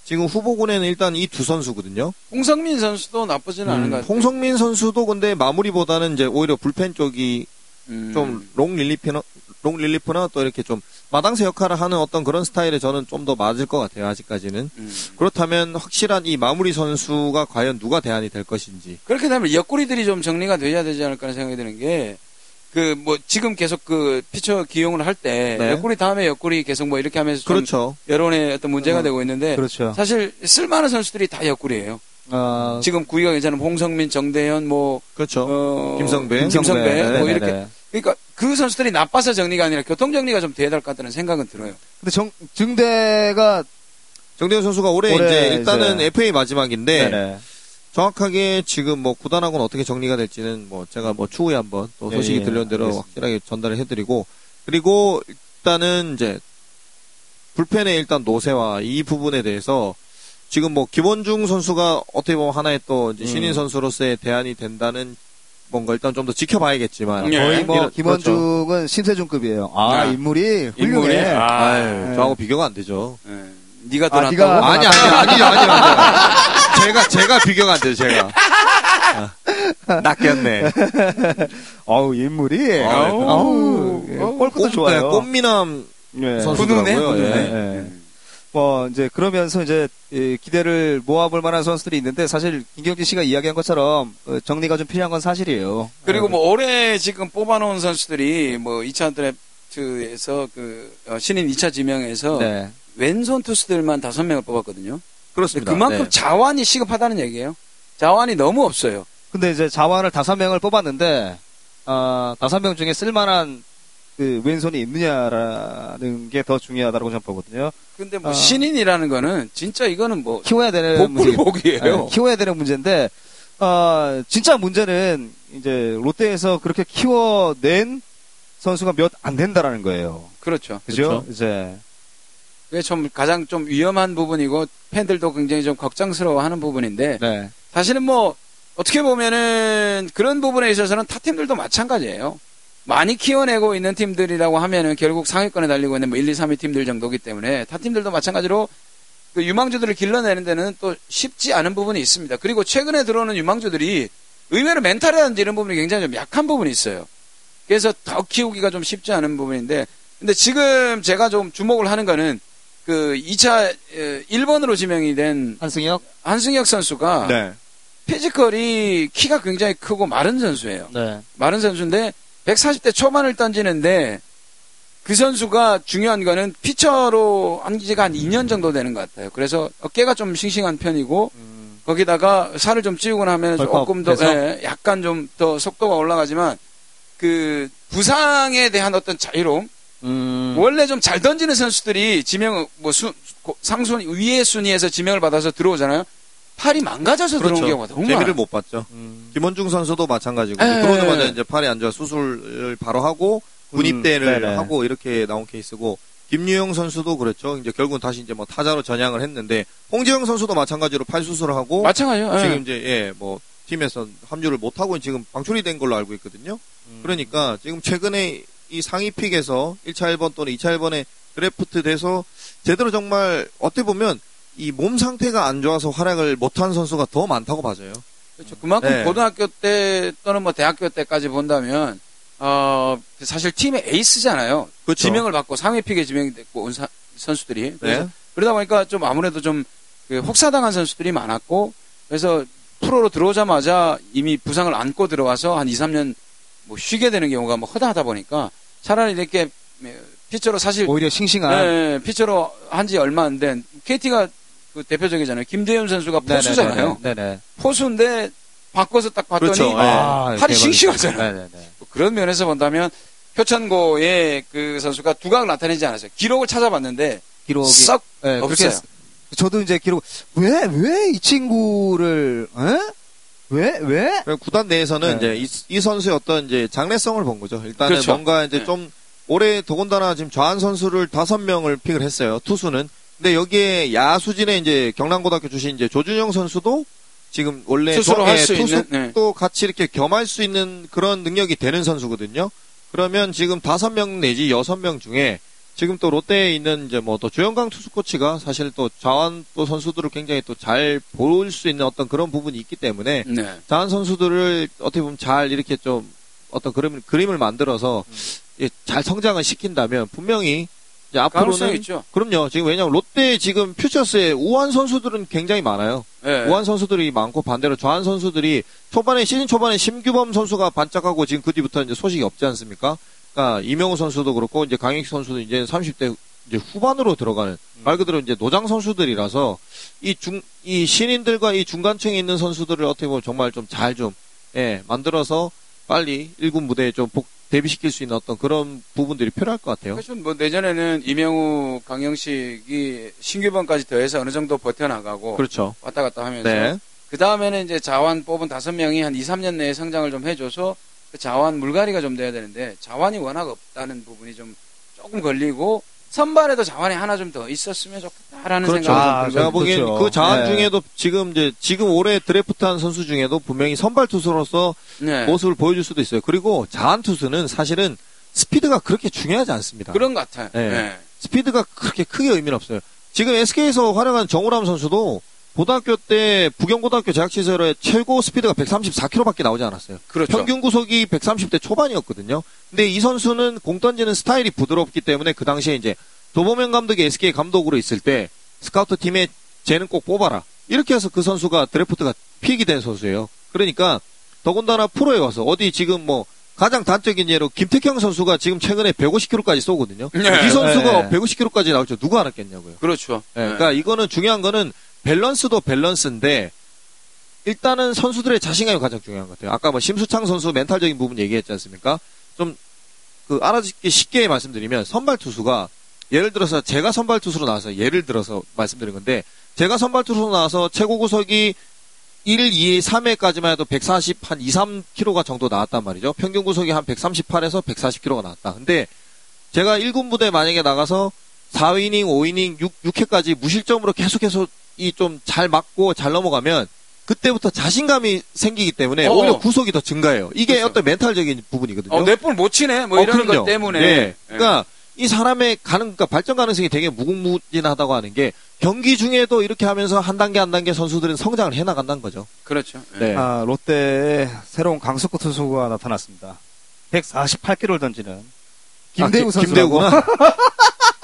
[SPEAKER 3] 지금 후보군에는 일단 이 두 선수거든요.
[SPEAKER 2] 홍성민 선수도 나쁘지는 않은 것
[SPEAKER 3] 음,
[SPEAKER 2] 같아요.
[SPEAKER 3] 홍성민 선수도 근데 마무리보다는 이제 오히려 불펜 쪽이
[SPEAKER 2] 음.
[SPEAKER 3] 좀 롱 릴리프나 롱 릴리프나 또 이렇게 좀 마당쇠 역할을 하는 어떤 그런 스타일에 저는 좀 더 맞을 것 같아요. 아직까지는.
[SPEAKER 2] 음.
[SPEAKER 3] 그렇다면 확실한 이 마무리 선수가 과연 누가 대안이 될 것인지.
[SPEAKER 2] 그렇게 되면 옆구리들이 좀 정리가 돼야 되지 않을까 하는 생각이 드는 게, 그, 뭐, 지금 계속 그, 피처 기용을 할 때,
[SPEAKER 3] 네.
[SPEAKER 2] 옆구리 다음에 옆구리 계속 뭐 이렇게 하면서 좀
[SPEAKER 3] 그렇죠.
[SPEAKER 2] 여론에 어떤 문제가
[SPEAKER 1] 어,
[SPEAKER 2] 되고 있는데,
[SPEAKER 1] 그렇죠.
[SPEAKER 2] 사실 쓸만한 선수들이 다 옆구리예요.
[SPEAKER 1] 어,
[SPEAKER 2] 지금 구위가 괜찮은 홍성민, 정대현, 뭐,
[SPEAKER 3] 그렇죠.
[SPEAKER 2] 어,
[SPEAKER 3] 김성배.
[SPEAKER 2] 김성배,
[SPEAKER 1] 네,
[SPEAKER 2] 뭐
[SPEAKER 1] 네,
[SPEAKER 2] 이렇게.
[SPEAKER 1] 네.
[SPEAKER 2] 그러니까 그 선수들이 나빠서 정리가 아니라 교통 정리가 좀 돼야 될 것 같다는 생각은 들어요.
[SPEAKER 1] 근데 정, 증대가
[SPEAKER 3] 정대현 선수가 올해,
[SPEAKER 1] 올해
[SPEAKER 3] 이제 일단은
[SPEAKER 1] 이제-
[SPEAKER 3] FA 마지막인데
[SPEAKER 1] 네네.
[SPEAKER 3] 정확하게 지금 뭐 구단하고는 어떻게 정리가 될지는 뭐 제가 뭐 추후에 한번 또
[SPEAKER 1] 예,
[SPEAKER 3] 소식이
[SPEAKER 1] 예,
[SPEAKER 3] 들려온 대로
[SPEAKER 1] 알겠습니다.
[SPEAKER 3] 확실하게 전달을 해드리고 그리고 일단은 이제 불펜의 일단 노세와 이 부분에 대해서 지금 뭐 김원중 선수가 어떻게 보면 하나의 또 이제 신인
[SPEAKER 1] 음.
[SPEAKER 3] 선수로서의 대안이 된다는 뭔가 일단 좀 더 지켜봐야겠지만
[SPEAKER 2] 예.
[SPEAKER 1] 거의 뭐
[SPEAKER 3] 이런-
[SPEAKER 1] 김원중은 심세준급이에요. 아,
[SPEAKER 2] 아.
[SPEAKER 1] 인물이 훌륭해.
[SPEAKER 2] 인물이? 아,
[SPEAKER 3] 아유, 저하고 비교가 안 되죠.
[SPEAKER 2] 예. 네가
[SPEAKER 1] 아,
[SPEAKER 2] 떠났다고?
[SPEAKER 1] 네가-
[SPEAKER 3] 아니 아니 아니죠 아니요 아니요. 제가 제가 비교가 안 돼요 제가. 아, 낚였네.
[SPEAKER 1] 어우 인물이.
[SPEAKER 3] 아우.
[SPEAKER 1] 어우, 예, 골프도
[SPEAKER 3] 꽃-
[SPEAKER 1] 좋아요.
[SPEAKER 3] 네, 꽃미남
[SPEAKER 1] 예.
[SPEAKER 3] 선수더라고요. 예.
[SPEAKER 1] 예. 뭐 이제 그러면서 이제 이 기대를 모아볼 만한 선수들이 있는데 사실 김경진 씨가 이야기한 것처럼 어, 정리가 좀 필요한 건 사실이에요.
[SPEAKER 2] 그리고
[SPEAKER 1] 예.
[SPEAKER 2] 뭐 올해 지금 뽑아놓은 선수들이 뭐 2차 드래프트에서 그 어, 신인 2차 지명에서
[SPEAKER 1] 네.
[SPEAKER 2] 왼손 투수들만 다섯 명을 뽑았거든요.
[SPEAKER 3] 그렇습니다.
[SPEAKER 2] 그만큼
[SPEAKER 3] 네.
[SPEAKER 2] 자완이 시급하다는 얘기예요. 자완이 너무 없어요.
[SPEAKER 1] 근데 이제 자원을 다섯 명을 뽑았는데 아, 다섯 명 중에 쓸만한 그 왼손이 있느냐라는 게 더 중요하다고 저는 보거든요.
[SPEAKER 2] 근데 뭐
[SPEAKER 1] 아.
[SPEAKER 2] 신인이라는 거는 진짜 이거는 뭐
[SPEAKER 1] 키워야 되는 문제.
[SPEAKER 2] 복불복이에요.
[SPEAKER 1] 네, 키워야 되는 문제인데, 어, 진짜 문제는 이제 롯데에서 그렇게 키워낸 선수가 몇 안 된다라는 거예요.
[SPEAKER 2] 그렇죠.
[SPEAKER 1] 그죠?
[SPEAKER 3] 그렇죠.
[SPEAKER 1] 이제
[SPEAKER 2] 그게 좀 가장 좀 위험한 부분이고 팬들도 굉장히 좀 걱정스러워하는 부분인데
[SPEAKER 1] 네.
[SPEAKER 2] 사실은 뭐 어떻게 보면은 그런 부분에 있어서는 타 팀들도 마찬가지예요. 많이 키워내고 있는 팀들이라고 하면은 결국 상위권에 달리고 있는 뭐 1, 2, 3위 팀들 정도기 때문에 타 팀들도 마찬가지로 그 유망주들을 길러내는 데는 또 쉽지 않은 부분이 있습니다. 그리고 최근에 들어오는 유망주들이 의외로 멘탈이라든지 이런 부분이 굉장히 좀 약한 부분이 있어요. 그래서 더 키우기가 좀 쉽지 않은 부분인데 근데 지금 제가 좀 주목을 하는 거는 그 2차 1번으로 지명이 된
[SPEAKER 1] 한승혁.
[SPEAKER 2] 한승혁 선수가
[SPEAKER 3] 네.
[SPEAKER 2] 피지컬이 키가 굉장히 크고 마른 선수예요.
[SPEAKER 1] 네.
[SPEAKER 2] 마른 선수인데 140대 초반을 던지는데 그 선수가 중요한 거는 피처로 한 지가 한 2년 정도 되는 것 같아요. 그래서 어깨가 좀 싱싱한 편이고 거기다가 살을 좀 찌우고 나면 조금 더? 예, 약간 좀 더 속도가 올라가지만 그 부상에 대한 어떤 자유로움
[SPEAKER 1] 음.
[SPEAKER 2] 원래 좀 잘 던지는 선수들이 지명 뭐 수, 고- 상순 위의 순위에서 지명을 받아서 들어오잖아요. 팔이 망가져서 들어온 경우가
[SPEAKER 3] 그렇죠. 재미를
[SPEAKER 2] 많아요.
[SPEAKER 3] 못 봤죠.
[SPEAKER 1] 음.
[SPEAKER 3] 김원중 선수도 마찬가지고
[SPEAKER 2] 네.
[SPEAKER 3] 들어오자마자 이제 팔이 안 좋아 수술을 바로 하고 군입대를
[SPEAKER 1] 음.
[SPEAKER 3] 하고 이렇게 나온 케이스고 김유영 선수도 그랬죠. 이제 결국은 다시 이제 뭐 타자로 전향을 했는데 홍지영 선수도 마찬가지로 팔 수술을 하고
[SPEAKER 2] 마찬가지요. 예.
[SPEAKER 3] 지금 이제 예 뭐 팀에서 합류를 못 하고 지금 방출이 된 걸로 알고 있거든요.
[SPEAKER 1] 음.
[SPEAKER 3] 그러니까 지금 최근에 이 상위 픽에서 1차 1번 또는 2차 1번에 드래프트 돼서 제대로 정말 어떻게 보면 이 몸 상태가 안 좋아서 활약을 못한 선수가 더 많다고 봐져요.
[SPEAKER 2] 그렇죠. 그만큼
[SPEAKER 3] 네.
[SPEAKER 2] 고등학교 때 또는 뭐 대학교 때까지 본다면 어 사실 팀의 에이스잖아요.
[SPEAKER 3] 그렇죠.
[SPEAKER 2] 지명을 받고 상위 픽에 지명이 됐고 온 사- 선수들이 그래서
[SPEAKER 3] 네.
[SPEAKER 2] 그러다 보니까 좀 아무래도 좀그 혹사당한 선수들이 많았고 그래서 프로로 들어오자마자 이미 부상을 안고 들어와서 한 2, 3년 뭐 쉬게 되는 경우가 뭐 허다하다 보니까 차라리 이렇게 피처로 사실
[SPEAKER 1] 오히려 싱싱한.
[SPEAKER 2] 네, 피처로 한 지 얼마 안 된 KT가 그 대표적이잖아요. 김대현 선수가 포수잖아요.
[SPEAKER 1] 네네.
[SPEAKER 2] 포수인데 바꿔서 딱 봤더니
[SPEAKER 3] 그렇죠.
[SPEAKER 1] 아,
[SPEAKER 2] 팔이
[SPEAKER 1] 대박이다.
[SPEAKER 2] 싱싱하잖아요.
[SPEAKER 1] 네네네.
[SPEAKER 2] 그런 면에서 본다면 표천고의 그 선수가 두각을 나타내지 않았어요. 기록을 찾아봤는데
[SPEAKER 1] 기록이.
[SPEAKER 2] 썩
[SPEAKER 1] 네, 그렇게
[SPEAKER 2] 없어요.
[SPEAKER 1] 저도 이제 기록 왜 왜 이 친구를 에? 왜 왜?
[SPEAKER 3] 구단 내에서는
[SPEAKER 1] 네.
[SPEAKER 3] 이제 이, 이 선수의 어떤 이제 장래성을 본 거죠. 일단은
[SPEAKER 2] 그렇죠.
[SPEAKER 3] 뭔가 이제
[SPEAKER 2] 네.
[SPEAKER 3] 좀 올해 더군다나 지금 좌한 선수를 다섯 명을 픽을 했어요. 투수는. 근데 여기에 야수진에 이제 경남고등학교 출신 이제 조준영 선수도 지금 원래
[SPEAKER 2] 스스로
[SPEAKER 3] 도-
[SPEAKER 2] 할
[SPEAKER 3] 예,
[SPEAKER 2] 수 있는,
[SPEAKER 3] 투수도 같이 이렇게 겸할 수 있는 그런 능력이 되는 선수거든요. 그러면 지금 다섯 명 내지 여섯 명 중에 지금 또 롯데에 있는 이제 뭐 또 조영강 투수 코치가 사실 또 좌완 또 선수들을 굉장히 또 잘 볼 수 있는 어떤 그런 부분이 있기 때문에
[SPEAKER 2] 네.
[SPEAKER 3] 자한 선수들을 어떻게 보면 잘 이렇게 좀 어떤 그림, 그림을 만들어서 예, 잘 성장을 시킨다면 분명히 앞으로는
[SPEAKER 2] 있죠.
[SPEAKER 3] 그럼요. 지금 왜냐하면 롯데 지금 퓨처스에 우한 선수들은 굉장히 많아요.
[SPEAKER 2] 네.
[SPEAKER 3] 우한 선수들이 많고 반대로 좌한 선수들이 초반에 시즌 초반에 심규범 선수가 반짝하고 지금 그 뒤부터 이제 소식이 없지 않습니까? 그러니까 이명우 선수도 그렇고 이제 강익 선수도 이제 30대 이제 후반으로 들어가는 말 그대로 이제 노장 선수들이라서 이 중 이 신인들과 이 중간층에 있는 선수들을 어떻게 보면 정말 좀 잘좀 예, 만들어서 빨리 1군 무대에 좀 복, 데뷔시킬 수 있는 어떤 그런 부분들이 필요할 것 같아요.
[SPEAKER 2] 그래서 뭐 내년에는 이명우, 강영식이 신규번까지 더해서 어느 정도 버텨나가고
[SPEAKER 3] 그렇죠.
[SPEAKER 2] 왔다 갔다 하면서
[SPEAKER 3] 네.
[SPEAKER 2] 그 다음에는 이제 자완 뽑은 다섯 명이 한 2, 3년 내에 성장을 좀 해줘서 그 자완 물갈이가 좀 돼야 되는데 자완이 워낙 없다는 부분이 좀 조금 걸리고 선발에도 자완이 하나 좀 더 있었으면 좋겠다라는
[SPEAKER 3] 그렇죠.
[SPEAKER 2] 생각이
[SPEAKER 1] 아,
[SPEAKER 2] 좀
[SPEAKER 3] 제가. 보기엔
[SPEAKER 1] 그렇죠.
[SPEAKER 3] 그 자한
[SPEAKER 1] 네.
[SPEAKER 3] 중에도 지금 이제 지금 올해 드래프트한 선수 중에도 분명히 선발 투수로서
[SPEAKER 2] 네.
[SPEAKER 3] 모습을 보여줄 수도 있어요. 그리고 자한 투수는 사실은 스피드가 그렇게 중요하지 않습니다.
[SPEAKER 2] 그런 것 같아요.
[SPEAKER 3] 네.
[SPEAKER 2] 네.
[SPEAKER 3] 스피드가 그렇게 크게 의미는 없어요. 지금 SK에서 활약한 정우람 선수도 고등학교 때 부경고등학교 재학 시절에 최고 스피드가 134km밖에 나오지 않았어요.
[SPEAKER 2] 그렇죠.
[SPEAKER 3] 평균 구속이 130대 초반이었거든요. 근데 이 선수는 공 던지는 스타일이 부드럽기 때문에 그 당시에 이제 조범현 감독이 SK 감독으로 있을 때 스카우트 팀에 쟤는 꼭 뽑아라. 이렇게 해서 그 선수가 드래프트가 픽이 된 선수예요. 그러니까 더군다나 프로에 와서 어디 지금 뭐 가장 단적인 예로 김태경 선수가 지금 최근에 150km까지 쏘거든요.
[SPEAKER 2] 네.
[SPEAKER 3] 이 선수가
[SPEAKER 1] 네.
[SPEAKER 3] 150km까지 나올 줄 누가 알았겠냐고요.
[SPEAKER 2] 그렇죠.
[SPEAKER 3] 예,
[SPEAKER 2] 네.
[SPEAKER 3] 그러니까 이거는 중요한 거는 밸런스도 밸런스인데 일단은 선수들의 자신감이 가장 중요한 것 같아요. 아까 뭐 심수창 선수 멘탈적인 부분 얘기했지 않습니까? 좀 그 알아듣기 쉽게 말씀드리면 선발 투수가 예를 들어서 제가 선발 투수로 나와서 예를 들어서 말씀드린 건데 제가 선발 투수로 나와서 최고 구속이 1, 2, 3회까지만 해도 140, 한 2, 3km가 정도 나왔단 말이죠. 평균 구속이 한 138에서 140km가 나왔다. 근데 제가 1군 부대 만약에 나가서 4이닝, 5이닝, 6, 6회까지 무실점으로 계속해서 이 좀 잘 맞고 잘 넘어가면 그때부터 자신감이 생기기 때문에
[SPEAKER 2] 어.
[SPEAKER 3] 오히려 구속이 더 증가해요. 이게
[SPEAKER 2] 그렇죠.
[SPEAKER 3] 어떤 멘탈적인 부분이거든요.
[SPEAKER 2] 어, 넷볼 못 치네. 뭐
[SPEAKER 3] 어,
[SPEAKER 2] 이런
[SPEAKER 3] 그럼요.
[SPEAKER 2] 것 때문에.
[SPEAKER 3] 네. 그러니까 이 사람의 가능, 그러니까 발전 가능성이 되게 무궁무진하다고 하는 게 경기 중에도 이렇게 하면서 한 단계 한 단계 선수들은 성장을 해 나간다는 거죠.
[SPEAKER 2] 그렇죠.
[SPEAKER 3] 네.
[SPEAKER 1] 아, 롯데에 새로운 강속구 투수가 나타났습니다. 148km를 던지는 김대우
[SPEAKER 3] 아,
[SPEAKER 1] 선수.
[SPEAKER 3] 김대우구나.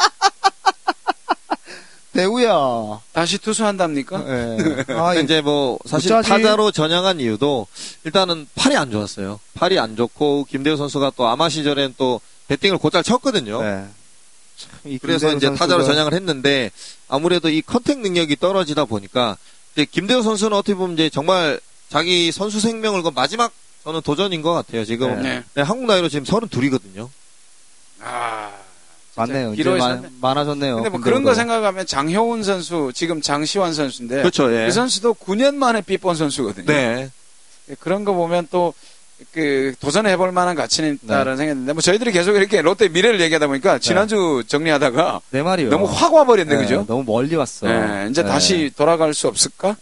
[SPEAKER 1] 대우야.
[SPEAKER 2] 다시 투수한답니까?
[SPEAKER 1] 예. 아,
[SPEAKER 3] 이제 뭐 사실
[SPEAKER 1] 어쩌지?
[SPEAKER 3] 타자로 전향한 이유도 일단은 팔이 안 좋았어요. 팔이 안 좋고 김대우 선수가 또 아마 시절엔 또 배팅을 곧잘 쳤거든요.
[SPEAKER 1] 네.
[SPEAKER 3] 그래서 이제 타자로
[SPEAKER 1] 선수가-
[SPEAKER 3] 전향을 했는데 아무래도 이 컨택 능력이 떨어지다 보니까 이제 김대우 선수는 어떻게 보면 이제 정말 자기 선수 생명을 건 마지막 저는 도전인 것 같아요. 지금
[SPEAKER 2] 네.
[SPEAKER 3] 네, 한국 나이로 지금 32이거든요.
[SPEAKER 2] 아.
[SPEAKER 1] 맞네요. 이제 많, 많아졌네요.
[SPEAKER 2] 근데 뭐. 그런 거 생각하면 장효운 선수, 지금 장시환 선수인데.
[SPEAKER 3] 그렇죠. 예.
[SPEAKER 2] 그 선수도 9년 만에 삐본 선수거든요.
[SPEAKER 3] 네.
[SPEAKER 2] 그런 거 보면 또, 그, 도전해볼 만한 가치는 있다라는 생각이 드는데, 뭐 저희들이 계속 이렇게 롯데 미래를 얘기하다 보니까 지난주 정리하다가
[SPEAKER 1] 내 말이요.
[SPEAKER 2] 너무 확 와버렸네,
[SPEAKER 1] 네,
[SPEAKER 2] 그죠?
[SPEAKER 1] 너무 멀리 왔어.
[SPEAKER 2] 네, 이제
[SPEAKER 1] 네.
[SPEAKER 2] 다시 돌아갈 수 없을까?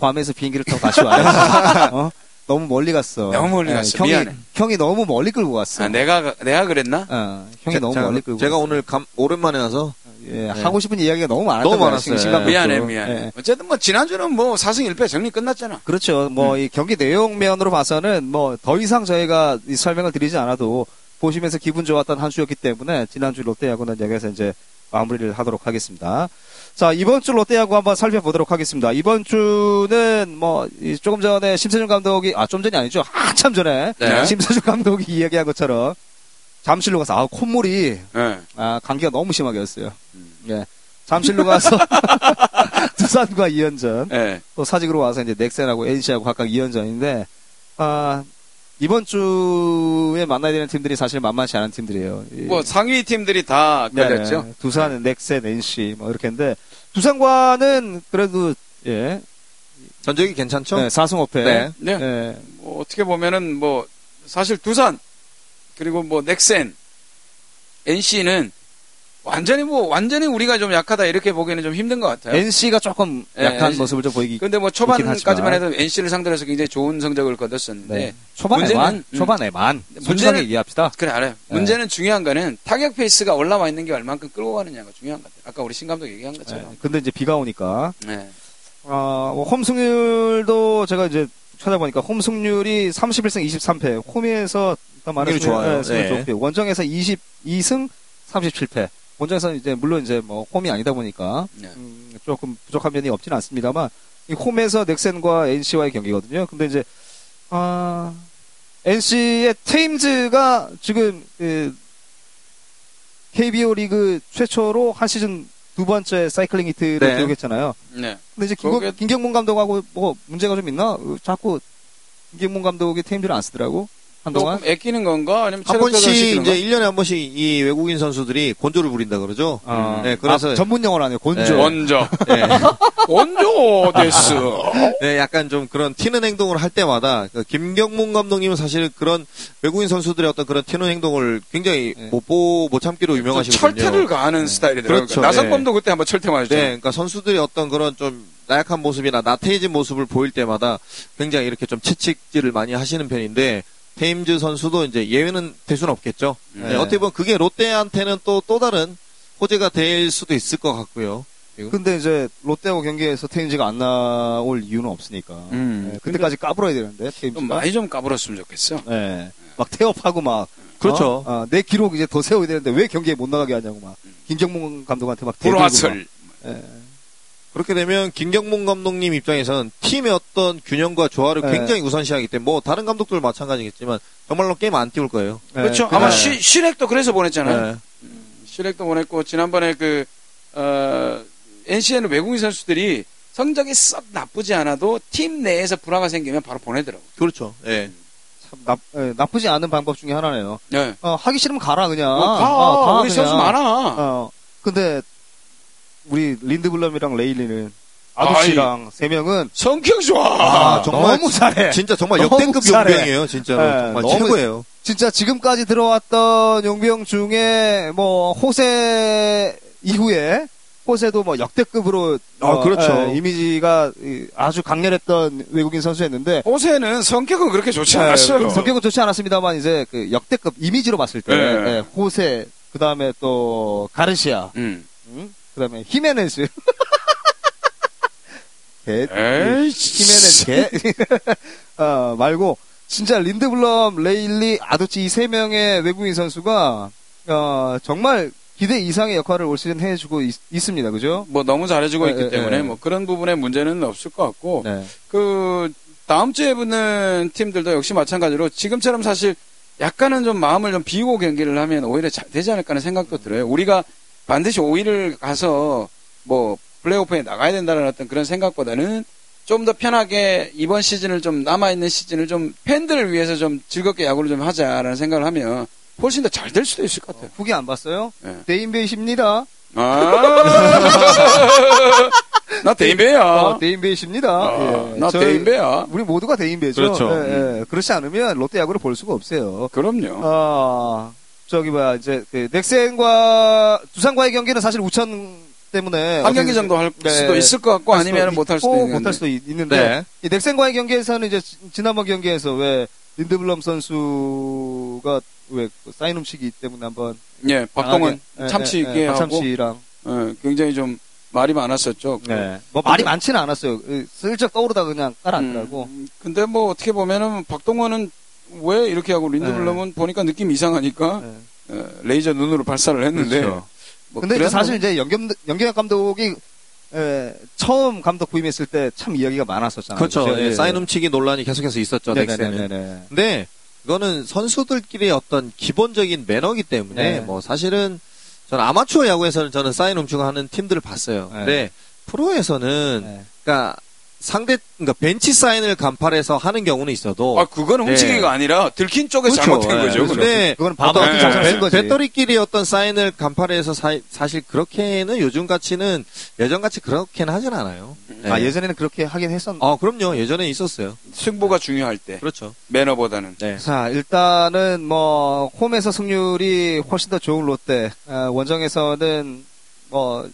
[SPEAKER 1] 괌에서 비행기를 타고 다시 와요. 어? 너무 멀리 갔어.
[SPEAKER 2] 너무 멀리
[SPEAKER 1] 네,
[SPEAKER 2] 갔어.
[SPEAKER 1] 형이,
[SPEAKER 2] 미안해.
[SPEAKER 1] 형이 너무 멀리 끌고 갔어.
[SPEAKER 2] 아, 내가, 내가 그랬나?
[SPEAKER 1] 어, 형이
[SPEAKER 3] 제-
[SPEAKER 1] 너무
[SPEAKER 3] 제가,
[SPEAKER 1] 멀리 끌고
[SPEAKER 3] 제가
[SPEAKER 1] 갔어.
[SPEAKER 3] 오늘 감, 오랜만에 와서
[SPEAKER 1] 예,
[SPEAKER 3] 네.
[SPEAKER 1] 하고 싶은 이야기가 너무 많았던
[SPEAKER 3] 너무
[SPEAKER 1] 거야,
[SPEAKER 3] 많았어요.
[SPEAKER 1] 것도.
[SPEAKER 2] 미안해, 미안해.
[SPEAKER 1] 예.
[SPEAKER 2] 어쨌든 뭐 지난주는 뭐 4승 1패 정리 끝났잖아.
[SPEAKER 1] 그렇죠. 뭐, 이 경기 내용 면으로 봐서는 뭐, 더 이상 저희가 이 설명을 드리지 않아도 보시면서 기분 좋았던 한 주였기 때문에 지난주 롯데야구는 여기서 이제 마무리를 하도록 하겠습니다. 자, 이번 주 롯데야구 한번 살펴보도록 하겠습니다. 이번 주는 뭐, 이 조금 전에 심세준 감독이, 아, 좀 전이 아니죠. 한참 전에
[SPEAKER 2] 네.
[SPEAKER 1] 심세준 감독이 이야기한 것처럼 잠실로 가서 아 콧물이
[SPEAKER 2] 예.
[SPEAKER 1] 아 감기가 너무 심하게 였어요.
[SPEAKER 2] 음.
[SPEAKER 1] 예. 잠실로 가서 두산과 2연전
[SPEAKER 2] 예.
[SPEAKER 1] 또 사직으로 와서 이제 넥센하고 NC하고 각각 2연전인데 아 이번 주에 만나야 되는 팀들이 사실 만만치 않은 팀들이에요. 이-
[SPEAKER 2] 뭐 상위 팀들이 다
[SPEAKER 1] 네,
[SPEAKER 2] 걸렸죠.
[SPEAKER 1] 두산, 넥센, NC 뭐 이렇게 했는데 두산과는 그래도 예
[SPEAKER 3] 전적이 괜찮죠?
[SPEAKER 1] 네, 4승 5패.
[SPEAKER 3] 네.
[SPEAKER 2] 네.
[SPEAKER 1] 예.
[SPEAKER 2] 뭐 어떻게 보면은 뭐 사실 두산 그리고 뭐 넥센, NC는 완전히 뭐 완전히 우리가 좀 약하다 이렇게 보기에는 좀 힘든 것 같아요.
[SPEAKER 1] NC가 조금
[SPEAKER 2] 네,
[SPEAKER 1] 약한
[SPEAKER 2] NC.
[SPEAKER 1] 모습을 좀 보이기.
[SPEAKER 2] 근데 뭐 초반까지만. 해도 NC를 상대로 해서 굉장히 좋은 성적을 거뒀었는데
[SPEAKER 1] 네. 초반에만,
[SPEAKER 2] 음.
[SPEAKER 1] 초반에만
[SPEAKER 2] 문제는-
[SPEAKER 1] 얘기합시다.
[SPEAKER 2] 그래 알아요.
[SPEAKER 1] 네.
[SPEAKER 2] 문제는 중요한 거는 타격 페이스가 올라와 있는 게 얼만큼 끌고 가느냐가 중요한 것 같아요. 아까 우리 신 감독 얘기한
[SPEAKER 1] 네.
[SPEAKER 2] 것처럼.
[SPEAKER 1] 근데 이제 비가 오니까
[SPEAKER 2] 네.
[SPEAKER 1] 아, 뭐 홈승률도 제가 이제 찾아보니까 홈 승률이 31승 23패. 홈에서 일단
[SPEAKER 3] 승률이 좋아요.
[SPEAKER 1] 네, 승률
[SPEAKER 3] 네.
[SPEAKER 1] 좋고요. 원정에서 22승 37패. 원정에서는 이제 물론 이제 뭐 홈이 아니다 보니까
[SPEAKER 2] 네.
[SPEAKER 1] 음, 조금 부족한 면이 없지는 않습니다만 이 홈에서 넥센과 NC와의 경기거든요. 근데 이제 아 NC의 테임즈가 지금 그 KBO 리그 최초로 한 시즌 두 번째 사이클링 히트를
[SPEAKER 3] 네.
[SPEAKER 1] 기록했잖아요.
[SPEAKER 2] 네.
[SPEAKER 1] 근데 이제 김경,
[SPEAKER 2] 그게-
[SPEAKER 1] 김경문 감독하고 뭐 문제가 좀 있나? 어, 자꾸 김경문 감독이 테임즈를 안 쓰더라고 한동안.
[SPEAKER 2] 조금 애끼는 건가 아니면
[SPEAKER 3] 한 번씩 이제
[SPEAKER 2] 건가?
[SPEAKER 3] 1년에 한 번씩 이 외국인 선수들이 곤조를 부린다 그러죠.
[SPEAKER 1] 아,
[SPEAKER 3] 네, 그래서
[SPEAKER 1] 아, 전문 용어로 하네요. 곤조.
[SPEAKER 3] 네.
[SPEAKER 2] 원저
[SPEAKER 3] 네.
[SPEAKER 2] 곤조 です.
[SPEAKER 3] 네, 약간 좀 그런 튀는 행동을 할 때마다 그 김경문 감독님은 사실 그런 외국인 선수들의 어떤 그런 튀는 행동을 굉장히
[SPEAKER 1] 네.
[SPEAKER 3] 못, 보, 못 참기로 유명하시거든요.
[SPEAKER 2] 철퇴를 가하는 스타일이더라고요.
[SPEAKER 3] 그렇죠.
[SPEAKER 2] 나성범도 그때 한번 철퇴 맞았죠.
[SPEAKER 3] 네, 그러니까 선수들이 어떤 그런 좀 나약한 모습이나 나태해진 모습을 보일 때마다 굉장히 이렇게 좀 채찍질을 많이 하시는 편인데 테임즈 선수도 이제 예외는 될 수는 없겠죠. 네,
[SPEAKER 1] 네.
[SPEAKER 3] 어떻게 보면 그게 롯데한테는 또 또 다른 호재가 될 수도 있을 것 같고요.
[SPEAKER 1] 근데 이제 롯데하고 경기에서 테임즈가 안 나올 이유는 없으니까.
[SPEAKER 2] 음.
[SPEAKER 1] 네, 그때까지 까불어야 되는데 테임즈가.
[SPEAKER 2] 좀 많이 좀 까불었으면 좋겠어.
[SPEAKER 1] 네. 막 태업하고 막.
[SPEAKER 3] 그렇죠.
[SPEAKER 1] 어? 어, 내 기록 이제 더 세워야 되는데 왜 경기에 못 나가게 하냐고 막. 김경문 감독한테 막.
[SPEAKER 2] 불화설.
[SPEAKER 1] 막. 예.
[SPEAKER 3] 그렇게 되면 김경문 감독님 입장에서는 팀의 어떤 균형과 조화를
[SPEAKER 1] 네.
[SPEAKER 3] 굉장히 우선시하기 때문에 뭐 다른 감독들 마찬가지겠지만 정말로 게임 안 띄울 거예요.
[SPEAKER 1] 네,
[SPEAKER 2] 그렇죠.
[SPEAKER 1] 그냥-
[SPEAKER 2] 아마 시, 시렉도 그래서 보냈잖아요.
[SPEAKER 3] 네.
[SPEAKER 2] 시렉도 보냈고 지난번에 그 어, NC에는 외국인 선수들이 성적이 썩 나쁘지 않아도 팀 내에서 불화가 생기면 바로 보내더라고.
[SPEAKER 3] 그렇죠. 예.
[SPEAKER 1] 참 나, 예, 나쁘지 않은 방법 중에 하나네요.
[SPEAKER 2] 네.
[SPEAKER 1] 어, 하기 싫으면 가라 그냥.
[SPEAKER 2] 어, 가.
[SPEAKER 1] 어, 가,
[SPEAKER 2] 우리
[SPEAKER 1] 그냥.
[SPEAKER 2] 선수 많아.
[SPEAKER 1] 어, 근데 우리 린드블럼이랑 레일리는 아두씨랑 세 명은
[SPEAKER 2] 성격 좋아.
[SPEAKER 3] 아, 정말
[SPEAKER 1] 너무 잘해.
[SPEAKER 3] 진짜 정말
[SPEAKER 1] 너무
[SPEAKER 3] 역대급
[SPEAKER 1] 잘해.
[SPEAKER 3] 용병이에요, 진짜로.
[SPEAKER 1] 네,
[SPEAKER 3] 정말
[SPEAKER 1] 너무-
[SPEAKER 3] 최고예요.
[SPEAKER 1] 진짜 지금까지 들어왔던 용병 중에 뭐 호세 이후에 호세도 뭐 역대급으로
[SPEAKER 3] 아,
[SPEAKER 1] 어,
[SPEAKER 3] 그렇죠.
[SPEAKER 1] 예, 이미지가 이, 아주 강렬했던 외국인 선수였는데
[SPEAKER 2] 호세는 성격은 그렇게 좋지
[SPEAKER 1] 예,
[SPEAKER 2] 않았어요.
[SPEAKER 1] 성격은 좋지 않았습니다만 이제 그 역대급 이미지로 봤을 때
[SPEAKER 2] 네.
[SPEAKER 1] 예, 호세 그 다음에 또 가르시아
[SPEAKER 2] 음.
[SPEAKER 1] 음? 그다음에 히메네스 개. 히메네스 개 어, 말고 진짜 린드블럼, 레일리, 아두치 이 세 명의 외국인 선수가 어, 정말 기대 이상의 역할을 올 시즌 해주고 있, 습니다 그죠?
[SPEAKER 2] 뭐 너무 잘해주고
[SPEAKER 1] 네,
[SPEAKER 2] 있기
[SPEAKER 1] 네,
[SPEAKER 2] 때문에
[SPEAKER 1] 네.
[SPEAKER 2] 뭐 그런 부분에 문제는 없을 것 같고
[SPEAKER 1] 네.
[SPEAKER 2] 그 다음 주에 붙는 팀들도 역시 마찬가지로 지금처럼 사실 약간은 좀 마음을 좀 비우고 경기를 하면 오히려 잘 되지 않을까 하는 생각도 들어요. 우리가 반드시 5위를 가서 뭐 플레이오프에 나가야 된다는 어떤 그런 생각보다는 좀 더 편하게 이번 시즌을 좀 남아있는 시즌을 좀 팬들을 위해서 좀 즐겁게 야구를 좀 하자라는 생각을 하면 훨씬 더 잘 될 수도 있을 것 같아요.
[SPEAKER 1] 후기 안 봤어요?
[SPEAKER 2] 네.
[SPEAKER 1] 데인베이십니다.
[SPEAKER 2] 아, 나 대인배야.
[SPEAKER 1] 어, 데인베이십니다.
[SPEAKER 2] 아,
[SPEAKER 1] 예.
[SPEAKER 2] 나
[SPEAKER 1] 저희-
[SPEAKER 2] 대인배야.
[SPEAKER 1] 우리 모두가 대인배죠.
[SPEAKER 3] 그렇죠.
[SPEAKER 1] 예, 예. 그렇지 않으면 롯데 야구를 볼 수가 없어요.
[SPEAKER 2] 그럼요.
[SPEAKER 1] 아, 저기 뭐야 이제 그 넥센과 두산과의 경기는 사실 우천 때문에
[SPEAKER 2] 한 경기 정도 할
[SPEAKER 1] 네.
[SPEAKER 2] 수도 있을 것 같고
[SPEAKER 1] 할
[SPEAKER 2] 아니면 못할 수도 있는데.
[SPEAKER 1] 못할 수도 있- 있는데
[SPEAKER 3] 네.
[SPEAKER 1] 이 넥센과의 경기에서는 이제 지- 지난번 경기에서 왜 린드블럼 선수가 왜그 사인 훔치기 때문에 한번
[SPEAKER 2] 예, 박동원
[SPEAKER 1] 강하게-
[SPEAKER 2] 참치
[SPEAKER 1] 예,
[SPEAKER 2] 있게
[SPEAKER 1] 예,
[SPEAKER 2] 하고
[SPEAKER 1] 박참치랑
[SPEAKER 2] 예, 굉장히 좀 말이 많았었죠.
[SPEAKER 1] 네. 뭐 말이 많지는 않았어요. 그 슬쩍 떠오르다 그냥 깔아앉더라고.
[SPEAKER 2] 음, 근데 뭐 어떻게 보면은 박동원은 왜 이렇게 하고 린드블럼은 보니까 느낌 이상하니까
[SPEAKER 1] 네.
[SPEAKER 2] 예, 레이저 눈으로 발사를 했는데
[SPEAKER 1] 그렇죠.
[SPEAKER 2] 뭐
[SPEAKER 1] 근데 이제
[SPEAKER 2] 그래서
[SPEAKER 1] 사실 이제 연경 연경 감독이 에, 처음 감독 부임했을 때 참 이야기가 많았었잖아요.
[SPEAKER 3] 그렇죠.
[SPEAKER 1] 그죠?
[SPEAKER 3] 예,
[SPEAKER 1] 예.
[SPEAKER 3] 사인 훔치기 논란이 계속해서 있었죠, 넥센은.
[SPEAKER 1] 네네네네.
[SPEAKER 3] 근데 이거는 선수들끼리의 어떤 기본적인 매너기 때문에
[SPEAKER 1] 네.
[SPEAKER 3] 뭐 사실은 저는 아마추어 야구에서는 저는 사인 훔치고 하는 팀들을 봤어요.
[SPEAKER 1] 네.
[SPEAKER 3] 근데 프로에서는
[SPEAKER 1] 네.
[SPEAKER 3] 그러니까 상대 그러니까 벤치 사인을 간팔해서 하는 경우는 있어도
[SPEAKER 2] 아, 그거는 훔치기가
[SPEAKER 3] 네.
[SPEAKER 2] 아니라 들킨 쪽에 잘못된
[SPEAKER 3] 네.
[SPEAKER 2] 거죠.
[SPEAKER 3] 근데
[SPEAKER 1] 그건 바보
[SPEAKER 3] 어떤
[SPEAKER 2] 같은
[SPEAKER 3] 배-. 배터리끼리 어떤 사인을 간팔해서 사, 사실 그렇게는 요즘 같이는 예전 같이 그렇게는 하진 않아요. 네.
[SPEAKER 1] 아, 예전에는 그렇게 하긴 했었는데.
[SPEAKER 3] 아 그럼요 예전에 있었어요.
[SPEAKER 2] 승부가 중요할 때
[SPEAKER 3] 그렇죠.
[SPEAKER 2] 매너보다는
[SPEAKER 3] 네.
[SPEAKER 1] 자, 일단은 뭐 홈에서 승률이 훨씬 더 좋은 롯데, 아, 원정에서는 뭐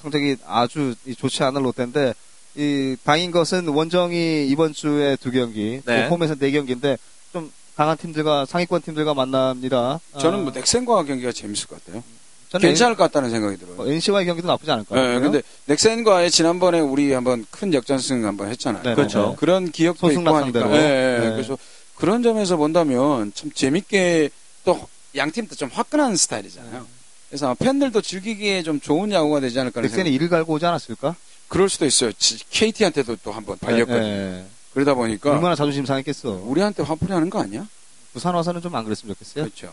[SPEAKER 1] 성적이 아주 이 좋지 않은 롯데인데 이 다행인 것은 원정이 이번 주에 두 경기, 또
[SPEAKER 3] 네.
[SPEAKER 1] 홈에서 네 경기인데 좀 강한 팀들과 상위권 팀들과 만납니다.
[SPEAKER 2] 저는
[SPEAKER 1] 아,
[SPEAKER 2] 뭐 넥센과 경기가 재밌을 것 같아요.
[SPEAKER 1] 저는
[SPEAKER 2] 괜찮을 것 같다는 생각이 들어요.
[SPEAKER 1] 뭐 NC와의 경기도 나쁘지 않을 것
[SPEAKER 2] 네,
[SPEAKER 1] 같아요.
[SPEAKER 2] 근데 넥센과의 지난번에 우리 한번 큰 역전승 한번 했잖아요.
[SPEAKER 1] 네,
[SPEAKER 3] 그렇죠.
[SPEAKER 1] 네.
[SPEAKER 2] 그런 기억도 있고 하니까. 예, 예.
[SPEAKER 1] 네.
[SPEAKER 2] 그래서 그런 점에서 본다면 참 재밌게 또 양 팀 도 좀 화끈한 스타일이잖아요. 그래서 아마 팬들도 즐기기에 좀 좋은 야구가 되지 않을까
[SPEAKER 1] 넥센이. 이를 갈고 오지 않았을까?
[SPEAKER 2] 그럴 수도 있어요. 지- KT한테도 또 한번 발렸거든요.
[SPEAKER 1] 네, 네.
[SPEAKER 2] 그러다 보니까
[SPEAKER 1] 얼마나 자존심 상했겠어.
[SPEAKER 2] 우리한테 화풀이 하는 거 아니야?
[SPEAKER 1] 부산 와서는 좀 안 그랬으면 좋겠어요.
[SPEAKER 2] 그렇죠.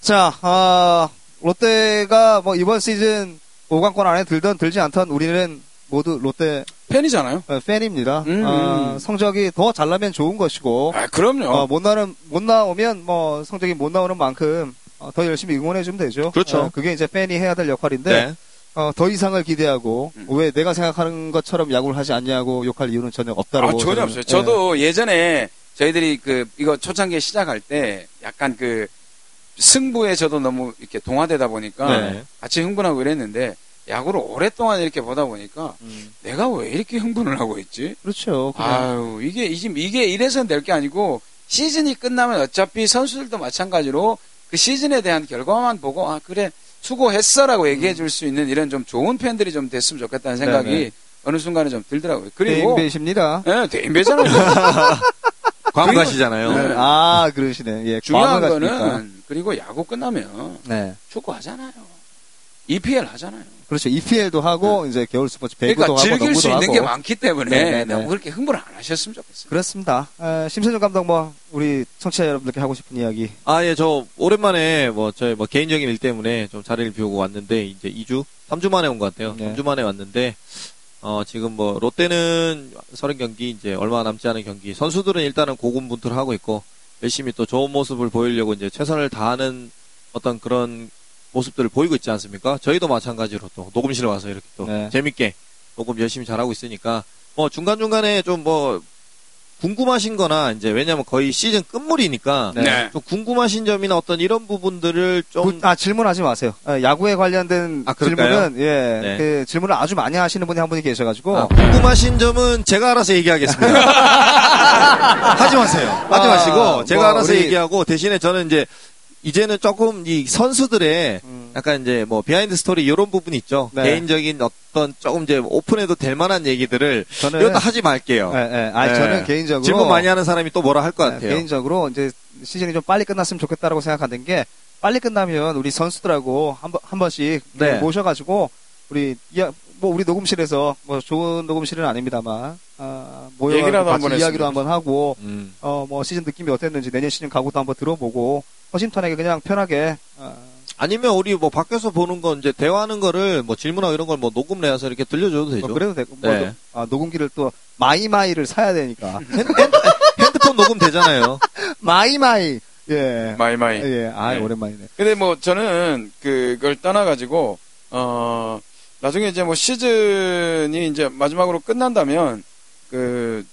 [SPEAKER 1] 자, 아, 롯데가 뭐 이번 시즌 5강권 안에 들던 들지 않던 우리는 모두 롯데
[SPEAKER 2] 팬이잖아요.
[SPEAKER 1] 어, 팬입니다.
[SPEAKER 2] 음,
[SPEAKER 1] 아,
[SPEAKER 2] 음.
[SPEAKER 1] 성적이 더 잘 나면 좋은 것이고,
[SPEAKER 2] 아, 그럼요.
[SPEAKER 1] 어, 못 나는 못 나오면 뭐 성적이 못 나오는 만큼 어, 더 열심히 응원해 주면 되죠.
[SPEAKER 3] 그렇죠.
[SPEAKER 1] 어, 그게 이제 팬이 해야 될 역할인데
[SPEAKER 3] 네.
[SPEAKER 1] 어, 더 이상을 기대하고
[SPEAKER 2] 음.
[SPEAKER 1] 왜 내가 생각하는 것처럼 야구를 하지 않냐고 욕할 이유는 전혀 없다고.
[SPEAKER 2] 아, 전혀 없어요. 저도 예전에 저희들이 그 이거 초창기에 시작할 때 약간 그 승부에 저도 너무 이렇게 동화되다 보니까
[SPEAKER 3] 네.
[SPEAKER 2] 같이 흥분하고 이랬는데 야구를 오랫동안 이렇게 보다 보니까
[SPEAKER 1] 음,
[SPEAKER 2] 내가 왜 이렇게 흥분을 하고 있지?
[SPEAKER 1] 그렇죠. 그냥
[SPEAKER 2] 아유 이게 이게 이게 이래서 될 게 아니고 시즌이 끝나면 어차피 선수들도 마찬가지로 그 시즌에 대한 결과만 보고 아 그래 수고했어라고 얘기해 줄 수 있는 이런 좀 좋은 팬들이 좀 됐으면 좋겠다는 생각이
[SPEAKER 1] 네, 네.
[SPEAKER 2] 어느 순간에 좀 들더라고요. 그리고
[SPEAKER 1] 대인배십니다.
[SPEAKER 2] 예, 대인배잖아요.
[SPEAKER 3] 관가시잖아요.
[SPEAKER 2] 네.
[SPEAKER 1] 아, 그러시네. 예,
[SPEAKER 2] 중요한
[SPEAKER 1] 가십니까?
[SPEAKER 2] 거는 그리고 야구 끝나면
[SPEAKER 1] 네.
[SPEAKER 2] 축구 하잖아요. EPL 하잖아요.
[SPEAKER 1] 그렇죠. EPL도 하고 이제 겨울 스포츠 배구도
[SPEAKER 2] 그러니까
[SPEAKER 1] 하고
[SPEAKER 2] 즐길 수 있는
[SPEAKER 1] 하고.
[SPEAKER 2] 게 많기 때문에
[SPEAKER 1] 네, 네, 네.
[SPEAKER 2] 너무 그렇게 흥분을 안 하셨으면 좋겠어요.
[SPEAKER 1] 그렇습니다. 에, 심세준 감독 뭐 우리 청취자 여러분들께 하고 싶은 이야기.
[SPEAKER 3] 아, 예, 저, 오랜만에, 뭐, 저의 뭐, 개인적인 일 때문에 좀 자리를 비우고 왔는데, 이제 2주? 3주 만에 온 것 같아요.
[SPEAKER 1] 네.
[SPEAKER 3] 3주 만에 왔는데, 어, 지금 뭐, 롯데는 30경기, 이제 얼마 남지 않은 경기. 선수들은 일단은 고군분투를 하고 있고, 열심히 또 좋은 모습을 보이려고 이제 최선을 다하는 어떤 그런 모습들을 보이고 있지 않습니까? 저희도 마찬가지로 또 녹음실 와서 이렇게 또
[SPEAKER 1] 네.
[SPEAKER 3] 재밌게 녹음 열심히 잘하고 있으니까, 뭐, 중간 중간에 좀 뭐, 궁금하신 거나, 이제, 왜냐면 거의 시즌 끝물이니까,
[SPEAKER 1] 네.
[SPEAKER 3] 좀 궁금하신 점이나 어떤 이런 부분들을 좀
[SPEAKER 1] 구- 아 질문하지 마세요. 에, 야구에 관련된
[SPEAKER 3] 아?
[SPEAKER 1] 질문은 예,
[SPEAKER 3] 네.
[SPEAKER 1] 그 질문을 아주 많이 하시는 분이 한 분이 계셔가지고
[SPEAKER 3] 아, 궁금하신 점은 제가 알아서 얘기하겠습니다. 하지 마세요. 하지
[SPEAKER 1] 아,
[SPEAKER 3] 마시고 제가
[SPEAKER 1] 뭐
[SPEAKER 3] 알아서
[SPEAKER 1] 우리-
[SPEAKER 3] 얘기하고 대신에 저는 이제 이제는 조금 이 선수들의
[SPEAKER 1] 음,
[SPEAKER 3] 약간 이제 뭐 비하인드 스토리 이런 부분이 있죠.
[SPEAKER 1] 네.
[SPEAKER 3] 개인적인 어떤 조금 이제 오픈해도 될 만한 얘기들을
[SPEAKER 1] 저는
[SPEAKER 3] 이것도 하지 말게요.
[SPEAKER 1] 예, 예. 아
[SPEAKER 3] 네.
[SPEAKER 1] 저는 개인적으로
[SPEAKER 3] 질문 많이 하는 사람이 또 뭐라 할것
[SPEAKER 1] 예,
[SPEAKER 3] 같아요.
[SPEAKER 1] 개인적으로 이제 시즌이 좀 빨리 끝났으면 좋겠다라고 생각하는 게 빨리 끝나면 우리 선수들하고 한, 번, 한 번씩
[SPEAKER 3] 네.
[SPEAKER 1] 모셔가지고 우리 이야, 뭐 우리 녹음실에서 뭐 좋은 녹음실은 아닙니다만 아, 모여
[SPEAKER 2] 얘기라도 한번
[SPEAKER 1] 같이 이야기도 한번 하고
[SPEAKER 3] 음.
[SPEAKER 1] 어뭐 시즌 느낌이 어땠는지 내년 시즌 각오도 한번 들어보고 허심탄회하게 그냥 편하게 어,
[SPEAKER 3] 아니면 우리 뭐 밖에서 보는 건 이제 대화하는 거를 뭐 질문하고 이런 걸 뭐 녹음 내서 이렇게 들려줘도 되죠.
[SPEAKER 1] 뭐 그래도 되고 뭐
[SPEAKER 3] 네.
[SPEAKER 1] 노- 아, 녹음기를 또 마이마이를 사야 되니까
[SPEAKER 3] 핸, 드폰 녹음 되잖아요.
[SPEAKER 1] 마이마이 예
[SPEAKER 2] 마이마이.
[SPEAKER 1] 예, 아
[SPEAKER 2] 네.
[SPEAKER 1] 오랜만이네.
[SPEAKER 2] 근데 뭐 저는 그걸 떠나가지고 어 나중에 이제 뭐 시즌이 이제 마지막으로 끝난다면 그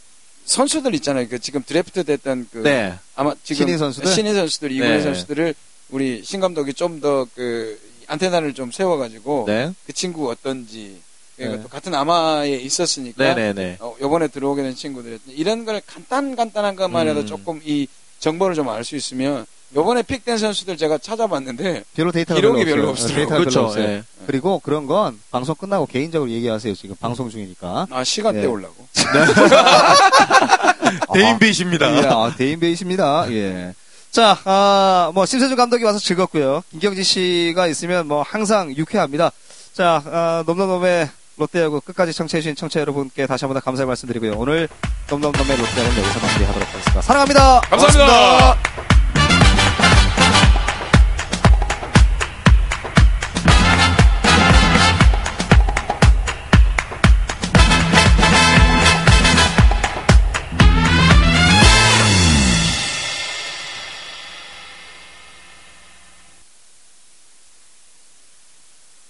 [SPEAKER 2] 선수들 있잖아요. 그 지금 드래프트 됐던 그
[SPEAKER 3] 네.
[SPEAKER 2] 아마 지금
[SPEAKER 1] 신인 선수들?
[SPEAKER 2] 신인 선수들 이군의
[SPEAKER 3] 네.
[SPEAKER 2] 선수들을 우리 신 감독이 좀 더 그 안테나를 좀 세워가지고
[SPEAKER 3] 네.
[SPEAKER 2] 그 친구 어떤지 그러니까
[SPEAKER 1] 네.
[SPEAKER 2] 또 같은 아마에 있었으니까
[SPEAKER 3] 네네네.
[SPEAKER 2] 어, 이번에 들어오게 된 친구들 이런 걸 간단 간단한 것만이라도
[SPEAKER 3] 음.
[SPEAKER 2] 조금 이 정보를 좀 알 수 있으면 이번에 픽된 선수들 제가 찾아봤는데
[SPEAKER 1] 별로 데이터가
[SPEAKER 2] 기록이
[SPEAKER 1] 별로,
[SPEAKER 2] 별로
[SPEAKER 1] 없어요.
[SPEAKER 2] 없더라고요.
[SPEAKER 1] 데이터가 별로
[SPEAKER 3] 그렇죠.
[SPEAKER 1] 없어요.
[SPEAKER 3] 예.
[SPEAKER 1] 그리고 그런 건 방송 끝나고 개인적으로 얘기하세요. 지금 방송 중이니까.
[SPEAKER 2] 아 시간
[SPEAKER 1] 예.
[SPEAKER 2] 때우려고
[SPEAKER 3] 대인배이십니다.
[SPEAKER 1] 예, 아, 대인배이십니다. 예. 자, 아, 뭐, 심세준 감독이 와서 즐겁고요. 김경지 씨가 있으면 뭐, 항상 유쾌합니다. 자, 아, 넘넘넘의 롯데야구 끝까지 청취해주신 청취자 여러분께 다시 한 번 더 감사의 말씀드리고요. 오늘 넘넘넘의 롯데야구는 여기서 마무리하도록 하겠습니다. 사랑합니다!
[SPEAKER 2] 감사합니다.